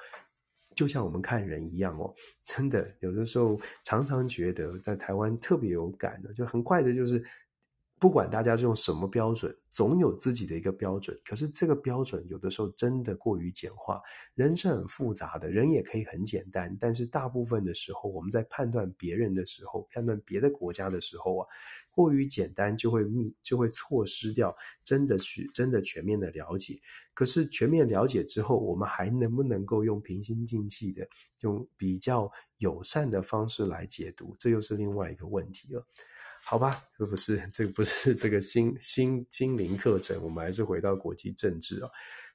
就像我们看人一样哦。真的，有的时候常常觉得在台湾特别有感的，就很快的，就是。不管大家是用什么标准，总有自己的一个标准。可是这个标准有的时候真的过于简化。人是很复杂的，人也可以很简单。但是大部分的时候，我们在判断别人的时候，判断别的国家的时候啊，过于简单就会密，就会错失掉真的去真的全面的了解。可是全面了解之后，我们还能不能够用平心静气的，用比较友善的方式来解读？这又是另外一个问题了。好吧，这不是这个不是这个心心心灵课程，我们还是回到国际政治啊。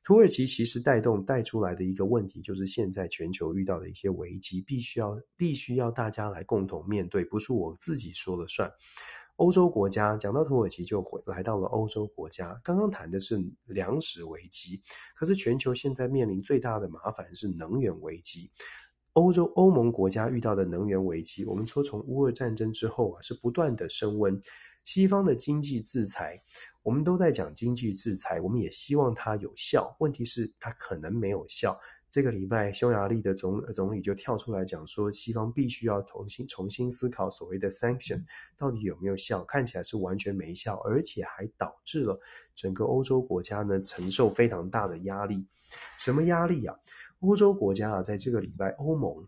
土耳其其实带动带出来的一个问题，就是现在全球遇到的一些危机，必须要必须要大家来共同面对，不是我自己说了算。欧洲国家讲到土耳其就回来到了欧洲国家，刚刚谈的是粮食危机，可是全球现在面临最大的麻烦是能源危机。欧洲欧盟国家遇到的能源危机，我们说从乌俄战争之后啊，是不断的升温。西方的经济制裁，我们都在讲经济制裁，我们也希望它有效。问题是它可能没有效。这个礼拜匈牙利的总总理就跳出来讲说，西方必须要重新重新思考所谓的 sanction 到底有没有效，看起来是完全没效，而且还导致了整个欧洲国家呢承受非常大的压力。什么压力啊？欧洲国家啊，在这个礼拜，欧盟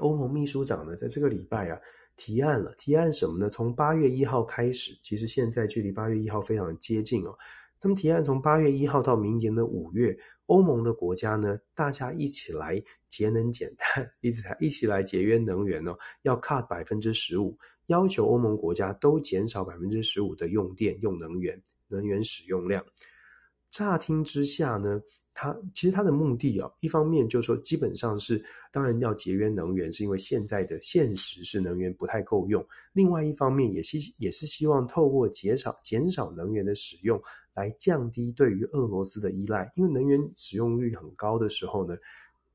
欧盟秘书长呢，在这个礼拜啊。提案了，提案什么呢？从八月一号开始，其实现在距离八月一号非常接近哦。他们提案从八月一号到明年的五月，欧盟的国家呢，大家一起来节能减碳，一起来一起来节约能源哦，要 cut 百分之十五，要求欧盟国家都减少百分之十五的用电、用能源、能源使用量。乍听之下呢，它其实它的目的啊，一方面就是说，基本上是当然要节约能源，是因为现在的现实是能源不太够用；另外一方面，也是也是希望透过减少减少能源的使用，来降低对于俄罗斯的依赖。因为能源使用率很高的时候呢，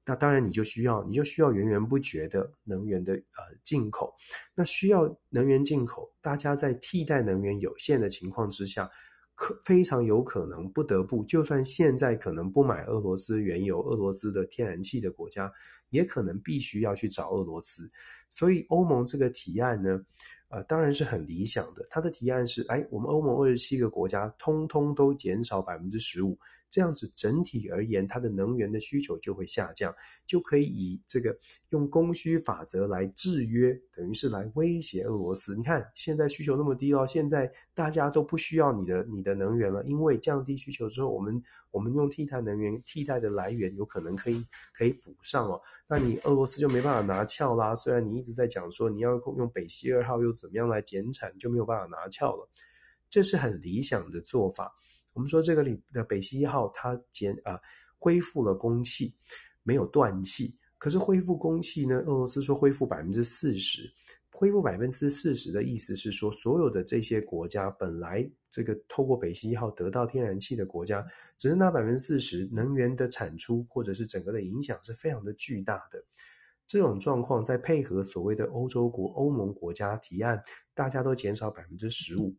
那当然你就需要你就需要源源不绝的能源的呃进口。那需要能源进口，大家在替代能源有限的情况之下。可非常有可能不得不，就算现在可能不买俄罗斯原油、俄罗斯的天然气的国家，也可能必须要去找俄罗斯。所以欧盟这个提案呢，呃，当然是很理想的。它的提案是，哎，我们欧盟二十七个国家通通都减少百分之十五。这样子整体而言，它的能源的需求就会下降，就可以以这个用供需法则来制约，等于是来威胁俄罗斯。你看现在需求那么低哦，现在大家都不需要你的你的能源了，因为降低需求之后，我们我们用替代能源替代的来源有可能可以可以补上哦。那你俄罗斯就没办法拿翘啦。虽然你一直在讲说你要用北溪二号又怎么样来减产，就没有办法拿翘了。这是很理想的做法。我们说这个里的北溪一号，它减啊恢复了供气，没有断气。可是恢复供气呢？俄罗斯说恢复百分之四十，恢复百分之四十的意思是说，所有的这些国家本来这个透过北溪一号得到天然气的国家，只是那百分之四十能源的产出，或者是整个的影响是非常的巨大的。这种状况再配合所谓的欧洲国、欧盟国家提案，大家都减少百分之十五。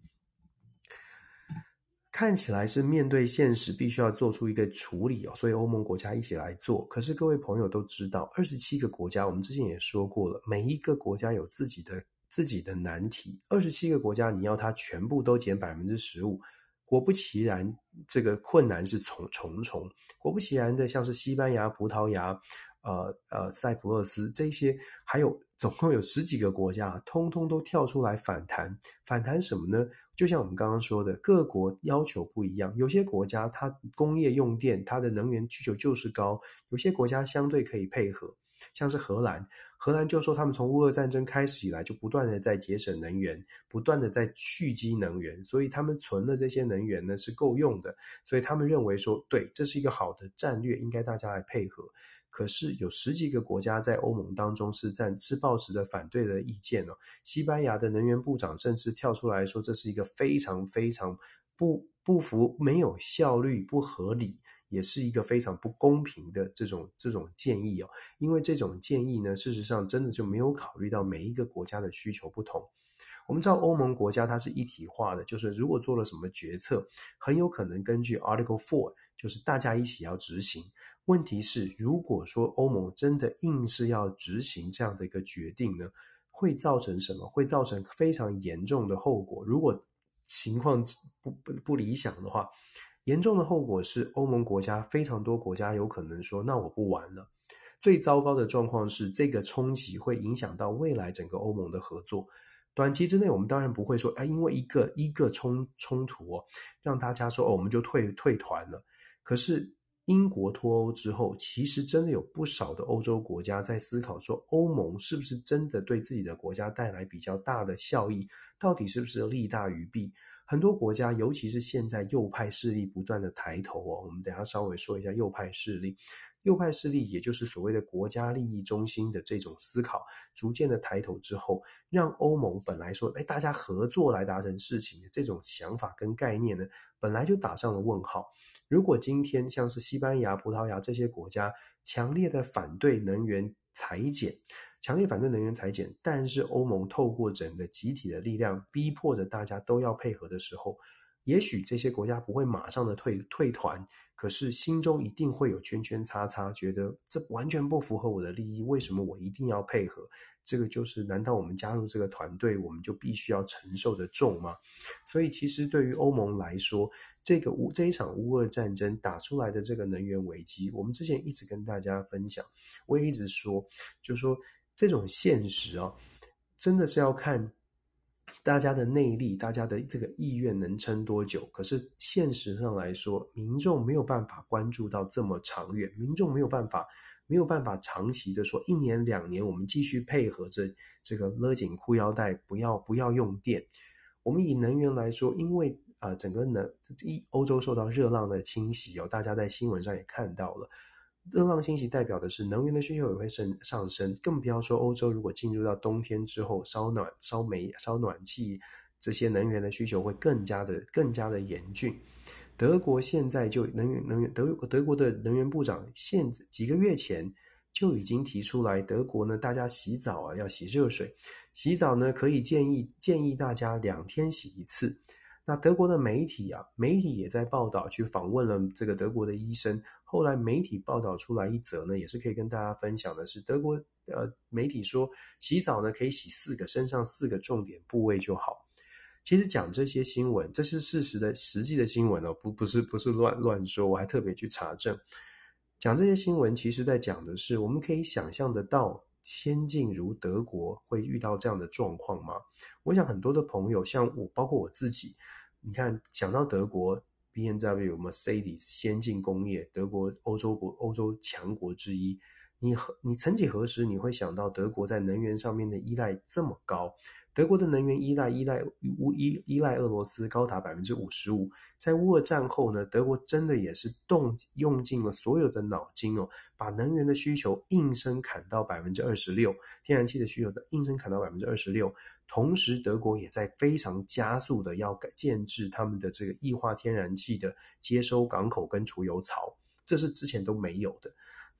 看起来是面对现实，必须要做出一个处理哦，所以欧盟国家一起来做。可是各位朋友都知道，二十七个国家，我们之前也说过了，每一个国家有自己的自己的难题。二十七个国家，你要它全部都减百分之十五，果不其然，这个困难是重重重。果不其然的，像是西班牙、葡萄牙。呃呃，塞浦路斯这些，还有总共有十几个国家，通通都跳出来反弹。反弹什么呢？就像我们刚刚说的，各国要求不一样。有些国家它工业用电，它的能源需求就是高；有些国家相对可以配合，像是荷兰。荷兰就说他们从乌俄战争开始以来，就不断的在节省能源，不断的在蓄积能源，所以他们存的这些能源呢是够用的。所以他们认为说，对，这是一个好的战略，应该大家来配合。可是有十几个国家在欧盟当中是在是抱持的反对的意见哦。西班牙的能源部长甚至跳出来说，这是一个非常非常不不符、没有效率、不合理，也是一个非常不公平的这种这种建议哦。因为这种建议呢，事实上真的就没有考虑到每一个国家的需求不同。我们知道欧盟国家它是一体化的，就是如果做了什么决策，很有可能根据 Article Four，就是大家一起要执行。问题是，如果说欧盟真的硬是要执行这样的一个决定呢，会造成什么？会造成非常严重的后果。如果情况不不不理想的话，严重的后果是欧盟国家非常多国家有可能说：“那我不玩了。”最糟糕的状况是，这个冲击会影响到未来整个欧盟的合作。短期之内，我们当然不会说：“哎，因为一个一个冲冲突哦，让大家说哦，我们就退退团了。”可是。英国脱欧之后，其实真的有不少的欧洲国家在思考说，欧盟是不是真的对自己的国家带来比较大的效益？到底是不是利大于弊？很多国家，尤其是现在右派势力不断的抬头哦，我们等下稍微说一下右派势力。右派势力，也就是所谓的国家利益中心的这种思考，逐渐的抬头之后，让欧盟本来说，哎，大家合作来达成事情的这种想法跟概念呢，本来就打上了问号。如果今天像是西班牙、葡萄牙这些国家强烈的反对能源裁减，强烈反对能源裁减，但是欧盟透过整个集体的力量逼迫着大家都要配合的时候，也许这些国家不会马上的退退团，可是心中一定会有圈圈叉叉，觉得这完全不符合我的利益，为什么我一定要配合？这个就是，难道我们加入这个团队，我们就必须要承受的重吗？所以，其实对于欧盟来说，这个乌这一场乌俄战争打出来的这个能源危机，我们之前一直跟大家分享，我也一直说，就说这种现实啊，真的是要看大家的内力，大家的这个意愿能撑多久。可是现实上来说，民众没有办法关注到这么长远，民众没有办法。没有办法长期的说一年两年，我们继续配合着这个勒紧裤腰带，不要不要用电。我们以能源来说，因为啊、整个能一欧洲受到热浪的侵袭哦，大家在新闻上也看到了，热浪侵袭代表的是能源的需求也会升上升，更不要说欧洲如果进入到冬天之后，烧暖烧煤烧暖气这些能源的需求会更加的更加的严峻。德国现在就能源能源德德国的能源部长现几个月前就已经提出来，德国呢，大家洗澡啊要洗热水，洗澡呢可以建议建议大家两天洗一次。那德国的媒体啊，媒体也在报道，去访问了这个德国的医生。后来媒体报道出来一则呢，也是可以跟大家分享的是，德国呃媒体说洗澡呢可以洗四个身上四个重点部位就好。其实讲这些新闻，这是事实的实际的新闻哦，不不是不是乱乱说，我还特别去查证。讲这些新闻，其实在讲的是，我们可以想象得到，先进如德国会遇到这样的状况吗？我想很多的朋友，像我，包括我自己，你看想到德国 BMW、Mercedes 先进工业，德国欧洲国欧洲强国之一，你何你曾几何时你会想到德国在能源上面的依赖这么高？德国的能源依赖依赖乌依依赖俄罗斯高达百分之五十五，在乌俄战后呢，德国真的也是动用尽了所有的脑筋哦，把能源的需求应声砍到百分之二十六，天然气的需求的应声砍到百分之二十六，同时德国也在非常加速的要改建置他们的这个液化天然气的接收港口跟储油槽，这是之前都没有的。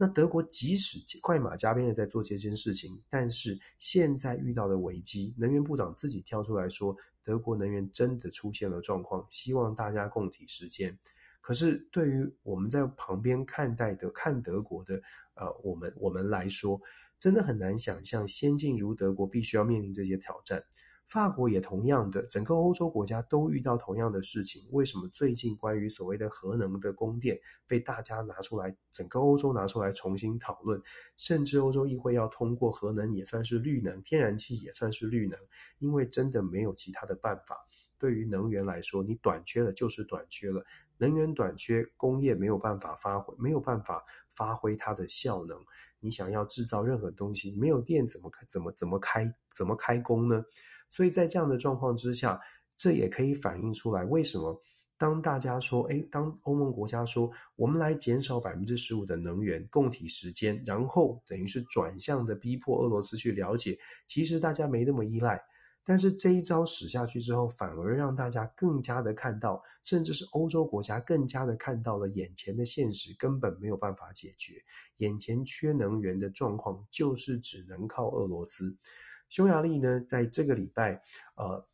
那德国即使快马加鞭的在做这件事情，但是现在遇到的危机，能源部长自己跳出来说，德国能源真的出现了状况，希望大家共体时艰。可是对于我们在旁边看待的看德国的呃，我们我们来说，真的很难想象先进如德国必须要面临这些挑战。法国也同样的，整个欧洲国家都遇到同样的事情。为什么最近关于所谓的核能的供电被大家拿出来，整个欧洲拿出来重新讨论，甚至欧洲议会要通过核能也算是绿能，天然气也算是绿能，因为真的没有其他的办法。对于能源来说，你短缺了就是短缺了，能源短缺，工业没有办法发挥，没有办法发挥它的效能。你想要制造任何东西，没有电怎么开怎么怎么开怎么开工呢？所以在这样的状况之下，这也可以反映出来，为什么当大家说，哎，当欧盟国家说，我们来减少百分之十五的能源，供体时间，然后等于是转向的逼迫俄罗斯去了解，其实大家没那么依赖。但是这一招使下去之后，反而让大家更加的看到，甚至是欧洲国家更加的看到了眼前的现实根本没有办法解决，眼前缺能源的状况就是只能靠俄罗斯。匈牙利呢，在这个礼拜，呃，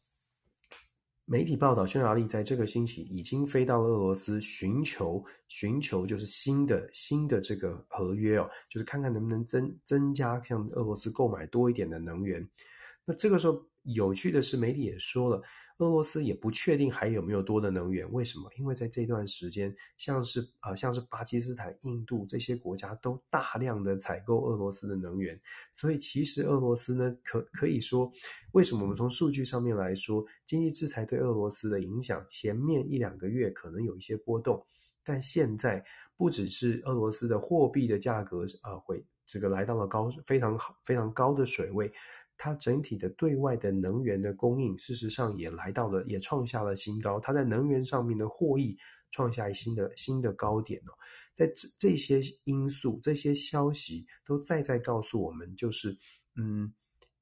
媒体报道，匈牙利在这个星期已经飞到了俄罗斯，寻求寻求就是新的新的这个合约哦，就是看看能不能增增加向俄罗斯购买多一点的能源。那这个时候。有趣的是，媒体也说了，俄罗斯也不确定还有没有多的能源。为什么？因为在这段时间，像是啊、像是巴基斯坦、印度这些国家都大量的采购俄罗斯的能源。所以，其实俄罗斯呢，可可以说，为什么我们从数据上面来说，经济制裁对俄罗斯的影响，前面一两个月可能有一些波动，但现在不只是俄罗斯的货币的价格啊、会这个来到了高非常好非常高的水位。它整体的对外的能源的供应，事实上也来到了，也创下了新高。它在能源上面的获益创下新的新的高点哦。在这这些因素、这些消息都再再告诉我们，就是嗯，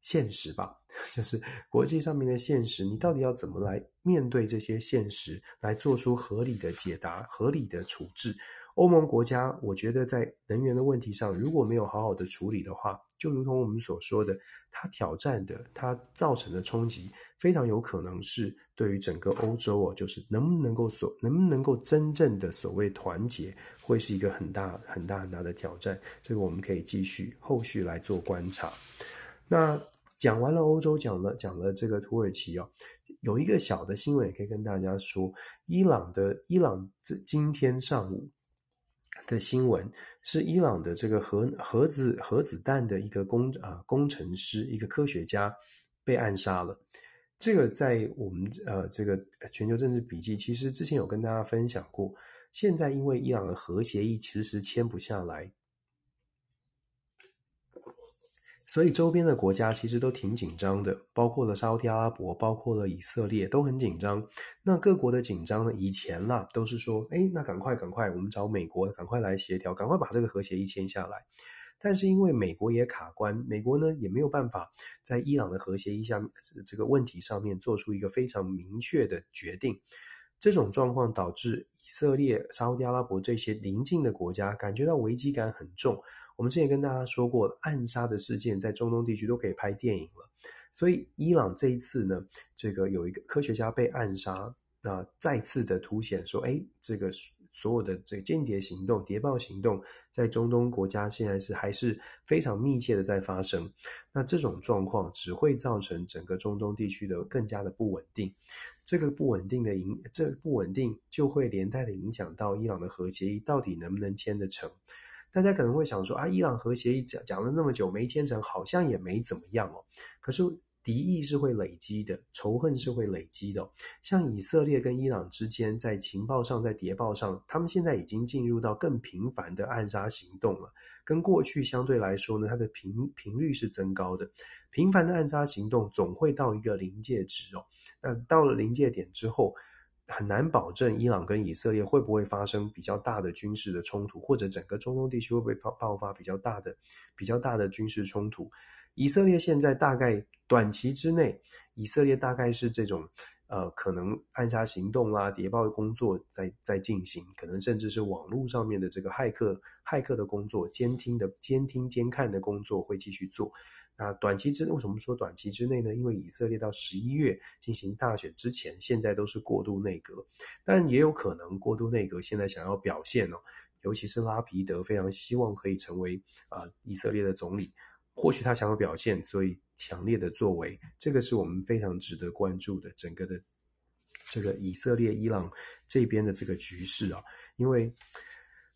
现实吧，*laughs* 就是国际上面的现实。你到底要怎么来面对这些现实，来做出合理的解答、合理的处置？欧盟国家，我觉得在能源的问题上，如果没有好好的处理的话，就如同我们所说的，它挑战的、它造成的冲击，非常有可能是对于整个欧洲哦，就是能不能够所能不能够真正的所谓团结，会是一个很大很大很大的挑战。这个我们可以继续后续来做观察。那讲完了欧洲，讲了讲了这个土耳其哦，有一个小的新闻也可以跟大家说，伊朗的伊朗这今天上午。的新闻是伊朗的这个核核子核子弹的一个工啊工程师，一个科学家被暗杀了。这个在我们呃这个全球政治笔记，其实之前有跟大家分享过。现在因为伊朗的核协议迟迟签不下来。所以周边的国家其实都挺紧张的，包括了沙乌地阿拉伯，包括了以色列都很紧张。那各国的紧张呢？以前啦都是说，哎，那赶快赶快，我们找美国赶快来协调，赶快把这个核协议签下来。但是因为美国也卡关，美国呢也没有办法在伊朗的核协议下这个问题上面做出一个非常明确的决定。这种状况导致以色列、沙乌地阿拉伯这些邻近的国家感觉到危机感很重。我们之前跟大家说过，暗杀的事件在中东地区都可以拍电影了。所以伊朗这一次呢，这个有一个科学家被暗杀，那再次的凸显说，哎，这个所有的这个间谍行动、谍报行动，在中东国家现在是还是非常密切的在发生。那这种状况只会造成整个中东地区的更加的不稳定。这个不稳定的影，这、不稳定就会连带的影响到伊朗的核协议到底能不能签得成。大家可能会想说啊，伊朗核协议讲讲了那么久没签成，好像也没怎么样哦。可是敌意是会累积的，仇恨是会累积的。像以色列跟伊朗之间，在情报上，在谍报上，他们现在已经进入到更频繁的暗杀行动了。跟过去相对来说呢，它的频频率是增高的。频繁的暗杀行动总会到一个临界值哦。那到了临界点之后，很难保证伊朗跟以色列会不会发生比较大的军事的冲突，或者整个中东地区会不会爆爆发比较大的、比较大的军事冲突。以色列现在大概短期之内，以色列大概是这种呃，可能暗杀行动啦、谍报工作在在进行，可能甚至是网络上面的这个骇客、骇客的工作、监听的监听监看的工作会继续做。那短期之内，为什么说短期之内呢？因为以色列到十一月进行大选之前，现在都是过渡内阁，但也有可能过渡内阁现在想要表现哦，尤其是拉皮德非常希望可以成为啊、以色列的总理，或许他想要表现，所以强烈的作为，这个是我们非常值得关注的整个的这个以色列伊朗这边的这个局势啊，因为。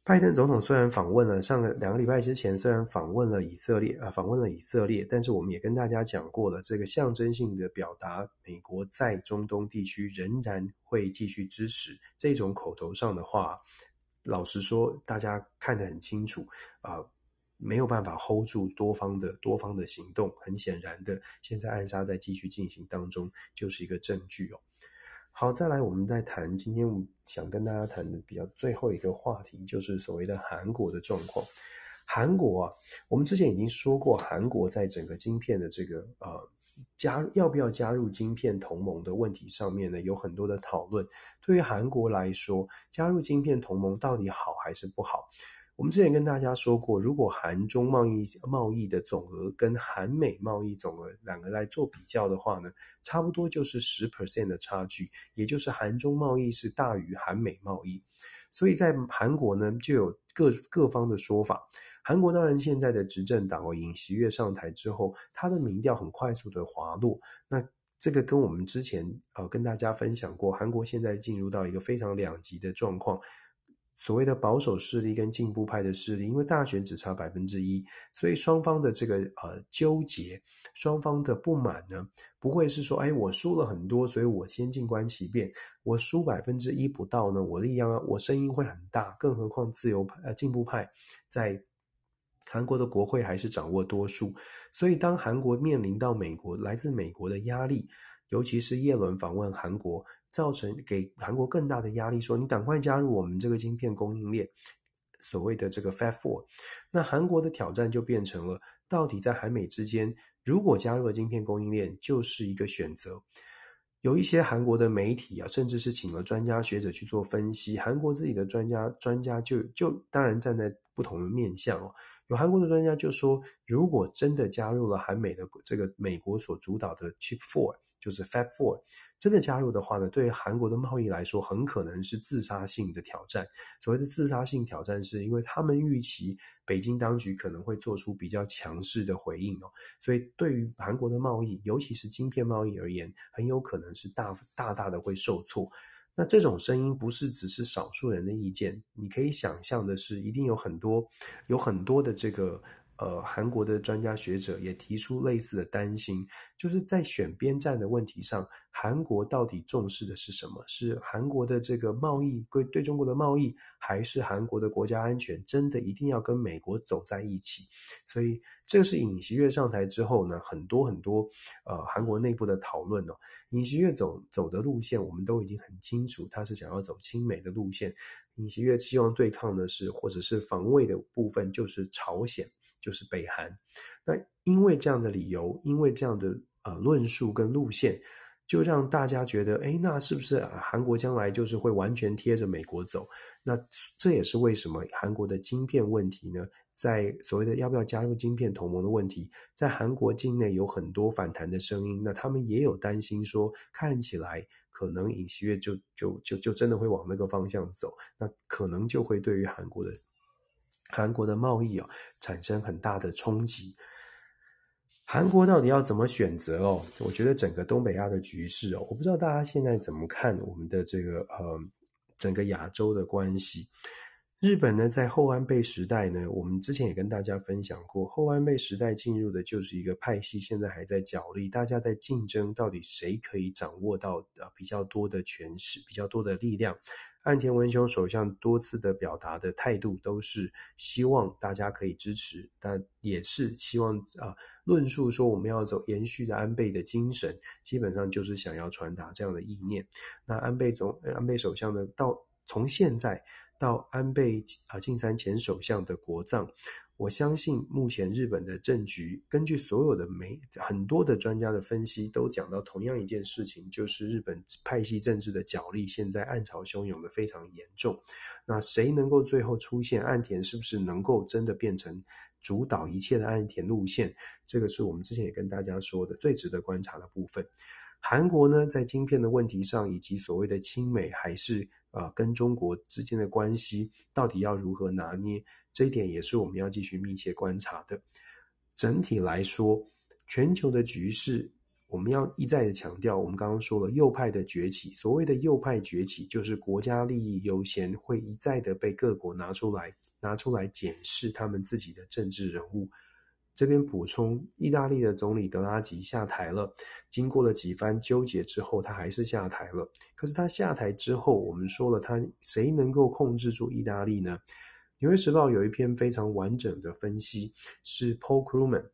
拜登总统虽然访问了上个两个礼拜之前，虽然访问了以色列啊，访问了以色列，但是我们也跟大家讲过了，这个象征性的表达，美国在中东地区仍然会继续支持这种口头上的话，老实说，大家看得很清楚啊，没有办法 hold 住多方的多方的行动。很显然的，现在暗杀在继续进行当中，就是一个证据哦。好，再来，我们再谈。今天想跟大家谈的比较最后一个话题，就是所谓的韩国的状况。韩国啊，我们之前已经说过，韩国在整个晶片的这个呃加要不要加入晶片同盟的问题上面呢，有很多的讨论。对于韩国来说，加入晶片同盟到底好还是不好？我们之前跟大家说过，如果韩中贸易贸易的总额跟韩美贸易总额两个来做比较的话呢，差不多就是十 percent 的差距，也就是韩中贸易是大于韩美贸易。所以在韩国呢，就有各各方的说法。韩国当然现在的执政党哦，尹锡悦上台之后，他的民调很快速的滑落。那这个跟我们之前呃跟大家分享过，韩国现在进入到一个非常两极的状况。所谓的保守势力跟进步派的势力，因为大选只差百分之一，所以双方的这个呃纠结，双方的不满呢，不会是说，哎，我输了很多，所以我先静观其变。我输百分之一不到呢，我力量，我声音会很大。更何况自由派呃进步派在韩国的国会还是掌握多数，所以当韩国面临到美国来自美国的压力，尤其是叶伦访问韩国。造成给韩国更大的压力，说你赶快加入我们这个晶片供应链，所谓的这个 Fab Four。那韩国的挑战就变成了，到底在韩美之间，如果加入了晶片供应链，就是一个选择。有一些韩国的媒体啊，甚至是请了专家学者去做分析。韩国自己的专家专家就就当然站在不同的面向哦。有韩国的专家就说，如果真的加入了韩美的这个美国所主导的 Chip Four，就是 Fab Four，真的加入的话呢，对于韩国的贸易来说，很可能是自杀性的挑战。所谓的自杀性挑战，是因为他们预期北京当局可能会做出比较强势的回应哦。所以对于韩国的贸易，尤其是晶片贸易而言，很有可能是大大大的会受挫。那这种声音不是只是少数人的意见，你可以想象的是，一定有很多有很多的这个。呃，韩国的专家学者也提出类似的担心，就是在选边站的问题上，韩国到底重视的是什么？是韩国的这个贸易，对对中国的贸易，还是韩国的国家安全？真的一定要跟美国走在一起？所以，这是尹锡悦上台之后呢，很多很多呃韩国内部的讨论哦。尹锡悦走走的路线，我们都已经很清楚，他是想要走亲美的路线。尹锡悦希望对抗的是，或者是防卫的部分，就是朝鲜。就是北韩，那因为这样的理由，因为这样的呃论述跟路线，就让大家觉得，诶，那是不是韩国将来就是会完全贴着美国走？那这也是为什么韩国的晶片问题呢，在所谓的要不要加入晶片同盟的问题，在韩国境内有很多反弹的声音。那他们也有担心说，看起来可能尹锡悦就就就就真的会往那个方向走，那可能就会对于韩国的。韩国的贸易哦，产生很大的冲击。韩国到底要怎么选择哦？我觉得整个东北亚的局势哦，我不知道大家现在怎么看我们的这个呃整个亚洲的关系。日本呢，在后安倍时代呢，我们之前也跟大家分享过，后安倍时代进入的就是一个派系，现在还在角力，大家在竞争，到底谁可以掌握到呃比较多的权势，比较多的力量。岸田文雄首相多次的表达的态度都是希望大家可以支持，但也是希望啊，论述说我们要走延续的安倍的精神，基本上就是想要传达这样的意念。那安倍总安倍首相呢，到从现在到安倍啊晋三前首相的国葬。我相信目前日本的政局，根据所有的媒很多的专家的分析，都讲到同样一件事情，就是日本派系政治的角力现在暗潮汹涌的非常严重。那谁能够最后出现？岸田是不是能够真的变成主导一切的岸田路线？这个是我们之前也跟大家说的最值得观察的部分。韩国呢，在晶片的问题上，以及所谓的亲美还是、呃、跟中国之间的关系，到底要如何拿捏？这一点也是我们要继续密切观察的。整体来说，全球的局势，我们要一再的强调，我们刚刚说了右派的崛起。所谓的右派崛起，就是国家利益优先，会一再的被各国拿出来，拿出来检视他们自己的政治人物。这边补充，意大利的总理德拉吉下台了，经过了几番纠结之后，他还是下台了。可是他下台之后，我们说了，他谁能够控制住意大利呢？《纽约时报》有一篇非常完整的分析，是 Paul Krugman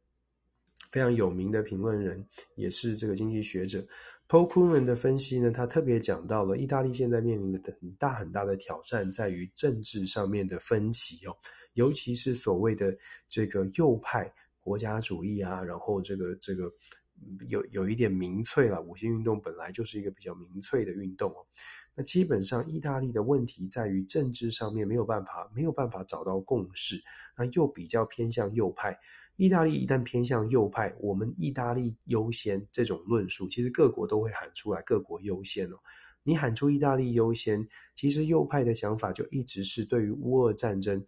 非常有名的评论人，也是这个经济学者。Paul Krugman 的分析呢，他特别讲到了意大利现在面临的很大很大的挑战，在于政治上面的分歧哦，尤其是所谓的这个右派国家主义啊，然后这个这个有有一点民粹了，五星运动本来就是一个比较民粹的运动哦。那基本上，意大利的问题在于政治上面没有办法，没有办法找到共识。那又比较偏向右派。意大利一旦偏向右派，我们意大利优先这种论述，其实各国都会喊出来，各国优先哦。你喊出意大利优先，其实右派的想法就一直是对于乌俄战争。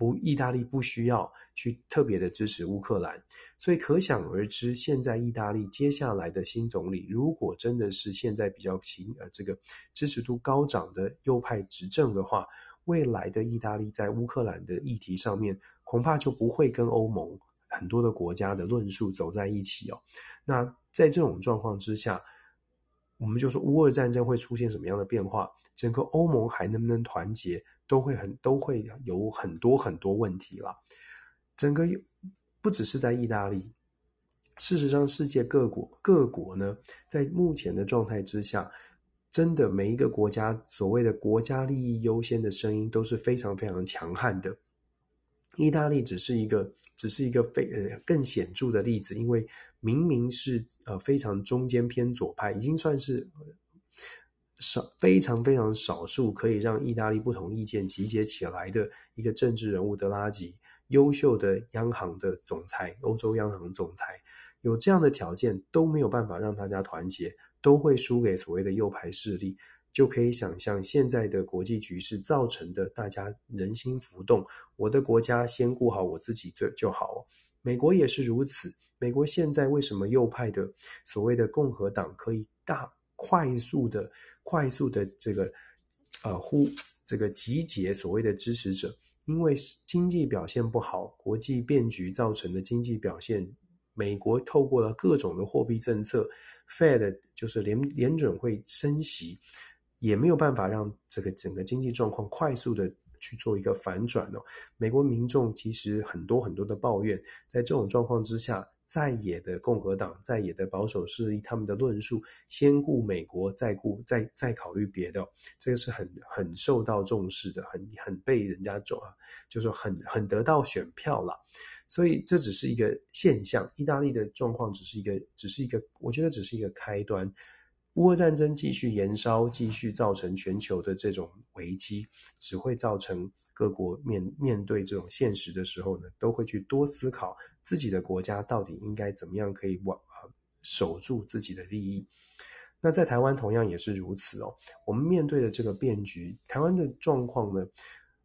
不，意大利不需要去特别的支持乌克兰，所以可想而知，现在意大利接下来的新总理，如果真的是现在比较亲呃这个支持度高涨的右派执政的话，未来的意大利在乌克兰的议题上面，恐怕就不会跟欧盟很多的国家的论述走在一起哦。那在这种状况之下，我们就说乌俄战争会出现什么样的变化？整个欧盟还能不能团结？都会很都会有很多很多问题了。整个不只是在意大利，事实上，世界各国各国呢，在目前的状态之下，真的每一个国家所谓的国家利益优先的声音都是非常非常强悍的。意大利只是一个只是一个非呃更显著的例子，因为明明是呃非常中间偏左派，已经算是少非常非常少数可以让意大利不同意见集结起来的一个政治人物德拉吉，优秀的央行的总裁，欧洲央行总裁，有这样的条件都没有办法让大家团结，都会输给所谓的右派势力。就可以想象现在的国际局势造成的大家人心浮动。我的国家先顾好我自己就就好。美国也是如此。美国现在为什么右派的所谓的共和党可以大快速的快速的这个呃呼这个集结所谓的支持者？因为经济表现不好，国际变局造成的经济表现，美国透过了各种的货币政策，Fed 就是联联准会升息。也没有办法让这个整个经济状况快速的去做一个反转哦。美国民众其实很多很多的抱怨，在这种状况之下，在野的共和党、在野的保守势力，他们的论述先顾美国，再顾再再考虑别的，这个是很很受到重视的，很很被人家重啊，就是很很得到选票了。所以这只是一个现象，意大利的状况只是一个只是一个，我觉得只是一个开端。乌俄战争继续延烧，继续造成全球的这种危机，只会造成各国面面对这种现实的时候呢，都会去多思考自己的国家到底应该怎么样可以往守住自己的利益。那在台湾同样也是如此哦。我们面对的这个变局，台湾的状况呢，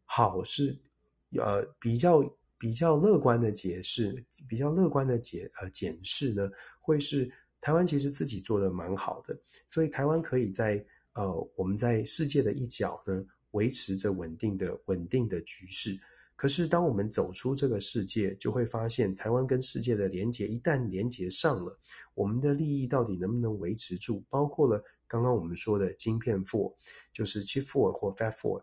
好是呃比较比较乐观的解释，比较乐观的解呃检视呢，会是。台湾其实自己做的蛮好的，所以台湾可以在呃我们在世界的一角呢，维持着稳定的稳定的局势。可是当我们走出这个世界，就会发现台湾跟世界的连结一旦连结上了，我们的利益到底能不能维持住？包括了刚刚我们说的晶片 Four，就是 Chip Four 或 Fab Four。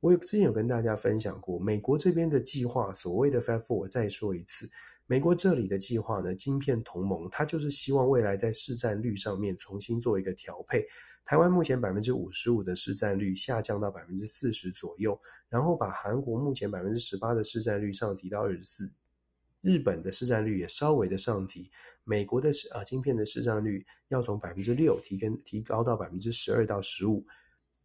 我有之前有跟大家分享过，美国这边的计划，所谓的 Fab Four，我再说一次。美国这里的计划呢，晶片同盟，它就是希望未来在市占率上面重新做一个调配。台湾目前百分之五十五的市占率下降到百分之四十左右，然后把韩国目前百分之十八的市占率上提到二十四，日本的市占率也稍微的上提，美国的啊晶片的市占率要从百分之六提跟提高到百分之十二到十五。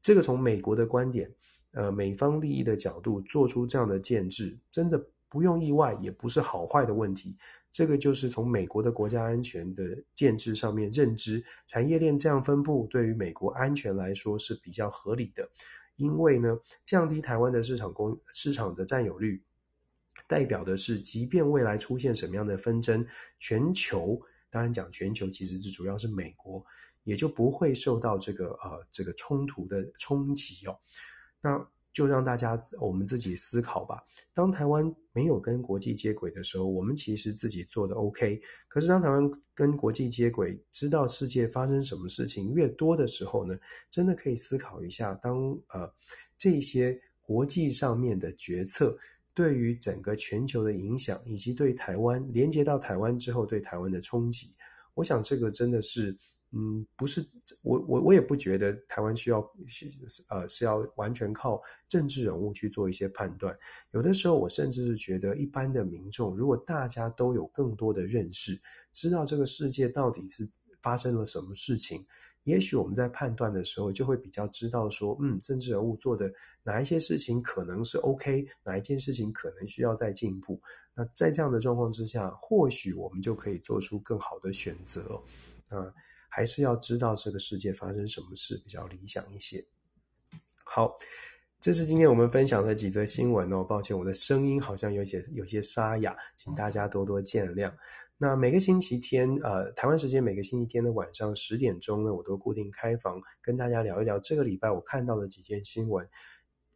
这个从美国的观点，呃，美方利益的角度做出这样的建制，真的。不用意外，也不是好坏的问题。这个就是从美国的国家安全的建制上面认知，产业链这样分布对于美国安全来说是比较合理的。因为呢，降低台湾的市场公市场的占有率，代表的是，即便未来出现什么样的纷争，全球当然讲全球其实是主要是美国，也就不会受到这个呃这个冲突的冲击哦。那。就让大家我们自己思考吧。当台湾没有跟国际接轨的时候，我们其实自己做的 OK。可是当台湾跟国际接轨，知道世界发生什么事情越多的时候呢，真的可以思考一下，当呃这些国际上面的决策对于整个全球的影响，以及对台湾连接到台湾之后对台湾的冲击，我想这个真的是。嗯，不是我我我也不觉得台湾需要是呃是要完全靠政治人物去做一些判断。有的时候，我甚至是觉得一般的民众，如果大家都有更多的认识，知道这个世界到底是发生了什么事情，也许我们在判断的时候就会比较知道说，嗯，政治人物做的哪一些事情可能是 OK，哪一件事情可能需要再进步。那在这样的状况之下，或许我们就可以做出更好的选择。啊。还是要知道这个世界发生什么事比较理想一些。好，这是今天我们分享的几则新闻哦。抱歉，我的声音好像有些有些沙哑，请大家多多见谅。那每个星期天，呃，台湾时间每个星期天的晚上十点钟呢，我都固定开房跟大家聊一聊这个礼拜我看到的几件新闻。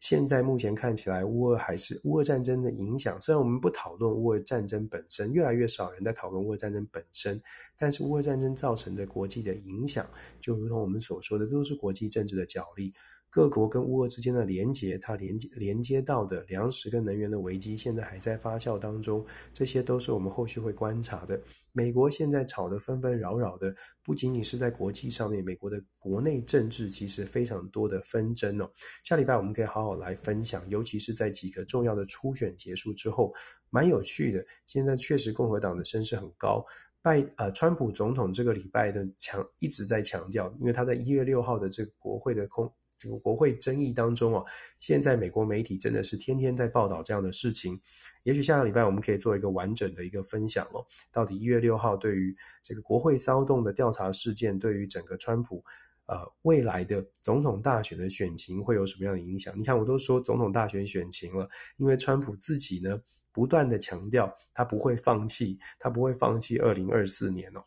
现在目前看起来，乌俄还是乌俄战争的影响。虽然我们不讨论乌俄战争本身，越来越少人在讨论乌俄战争本身，但是乌俄战争造成的国际的影响，就如同我们所说的，都是国际政治的角力。各国跟乌俄之间的连结，它连接连接到的粮食跟能源的危机，现在还在发酵当中，这些都是我们后续会观察的。美国现在吵得纷纷扰扰的，不仅仅是在国际上面，美国的国内政治其实非常多的纷争哦。下礼拜我们可以好好来分享，尤其是在几个重要的初选结束之后，蛮有趣的。现在确实共和党的声势很高。拜呃，川普总统这个礼拜的强一直在强调，因为他在一月六号的这个国会的空这个国会争议当中啊，现在美国媒体真的是天天在报道这样的事情。也许下个礼拜我们可以做一个完整的一个分享哦，到底一月六号对于这个国会骚动的调查事件，对于整个川普呃未来的总统大选的选情会有什么样的影响？你看，我都说总统大选选情了，因为川普自己呢。不断的强调，他不会放弃，他不会放弃二零二四年哦。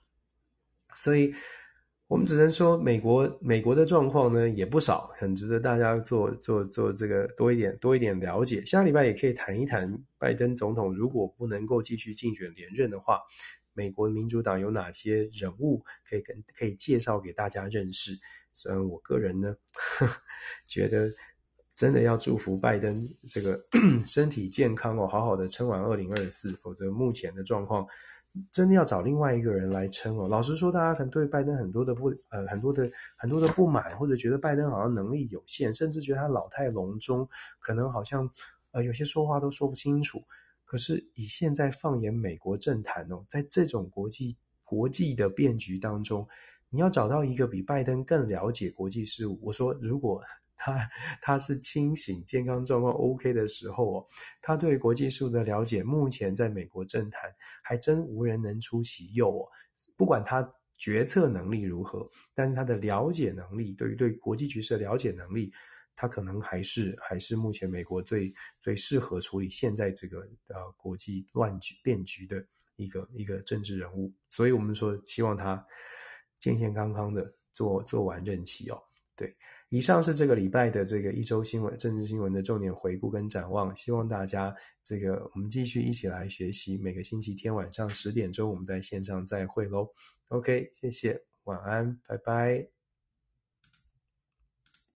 所以，我们只能说，美国美国的状况呢也不少，很值得大家做做做这个多一点多一点了解。下礼拜也可以谈一谈，拜登总统如果不能够继续竞选连任的话，美国民主党有哪些人物可以跟可以介绍给大家认识。虽然我个人呢，呵 *laughs* 觉得。真的要祝福拜登这个 *clears throat* 身体健康哦，好好的撑完二零二四，否则目前的状况真的要找另外一个人来撑哦。老实说，大家可能对拜登很多的不呃很多的很多的不满，或者觉得拜登好像能力有限，甚至觉得他老态龙钟，可能好像呃有些说话都说不清楚。可是以现在放眼美国政坛哦，在这种国际国际的变局当中，你要找到一个比拜登更了解国际事务，我说如果。他他是清醒、健康状况 OK 的时候哦，他对国际事务的了解，目前在美国政坛还真无人能出其右哦。不管他决策能力如何，但是他的了解能力，对于对国际局势的了解能力，他可能还是还是目前美国最最适合处理现在这个呃国际乱局变局的一个一个政治人物。所以我们说，希望他健健康康的做做完任期哦。对。以上是这个礼拜的这个一周新闻、政治新闻的重点回顾跟展望，希望大家这个我们继续一起来学习。每个星期天晚上十点钟，我们在线上再会喽。OK，谢谢，晚安，拜拜。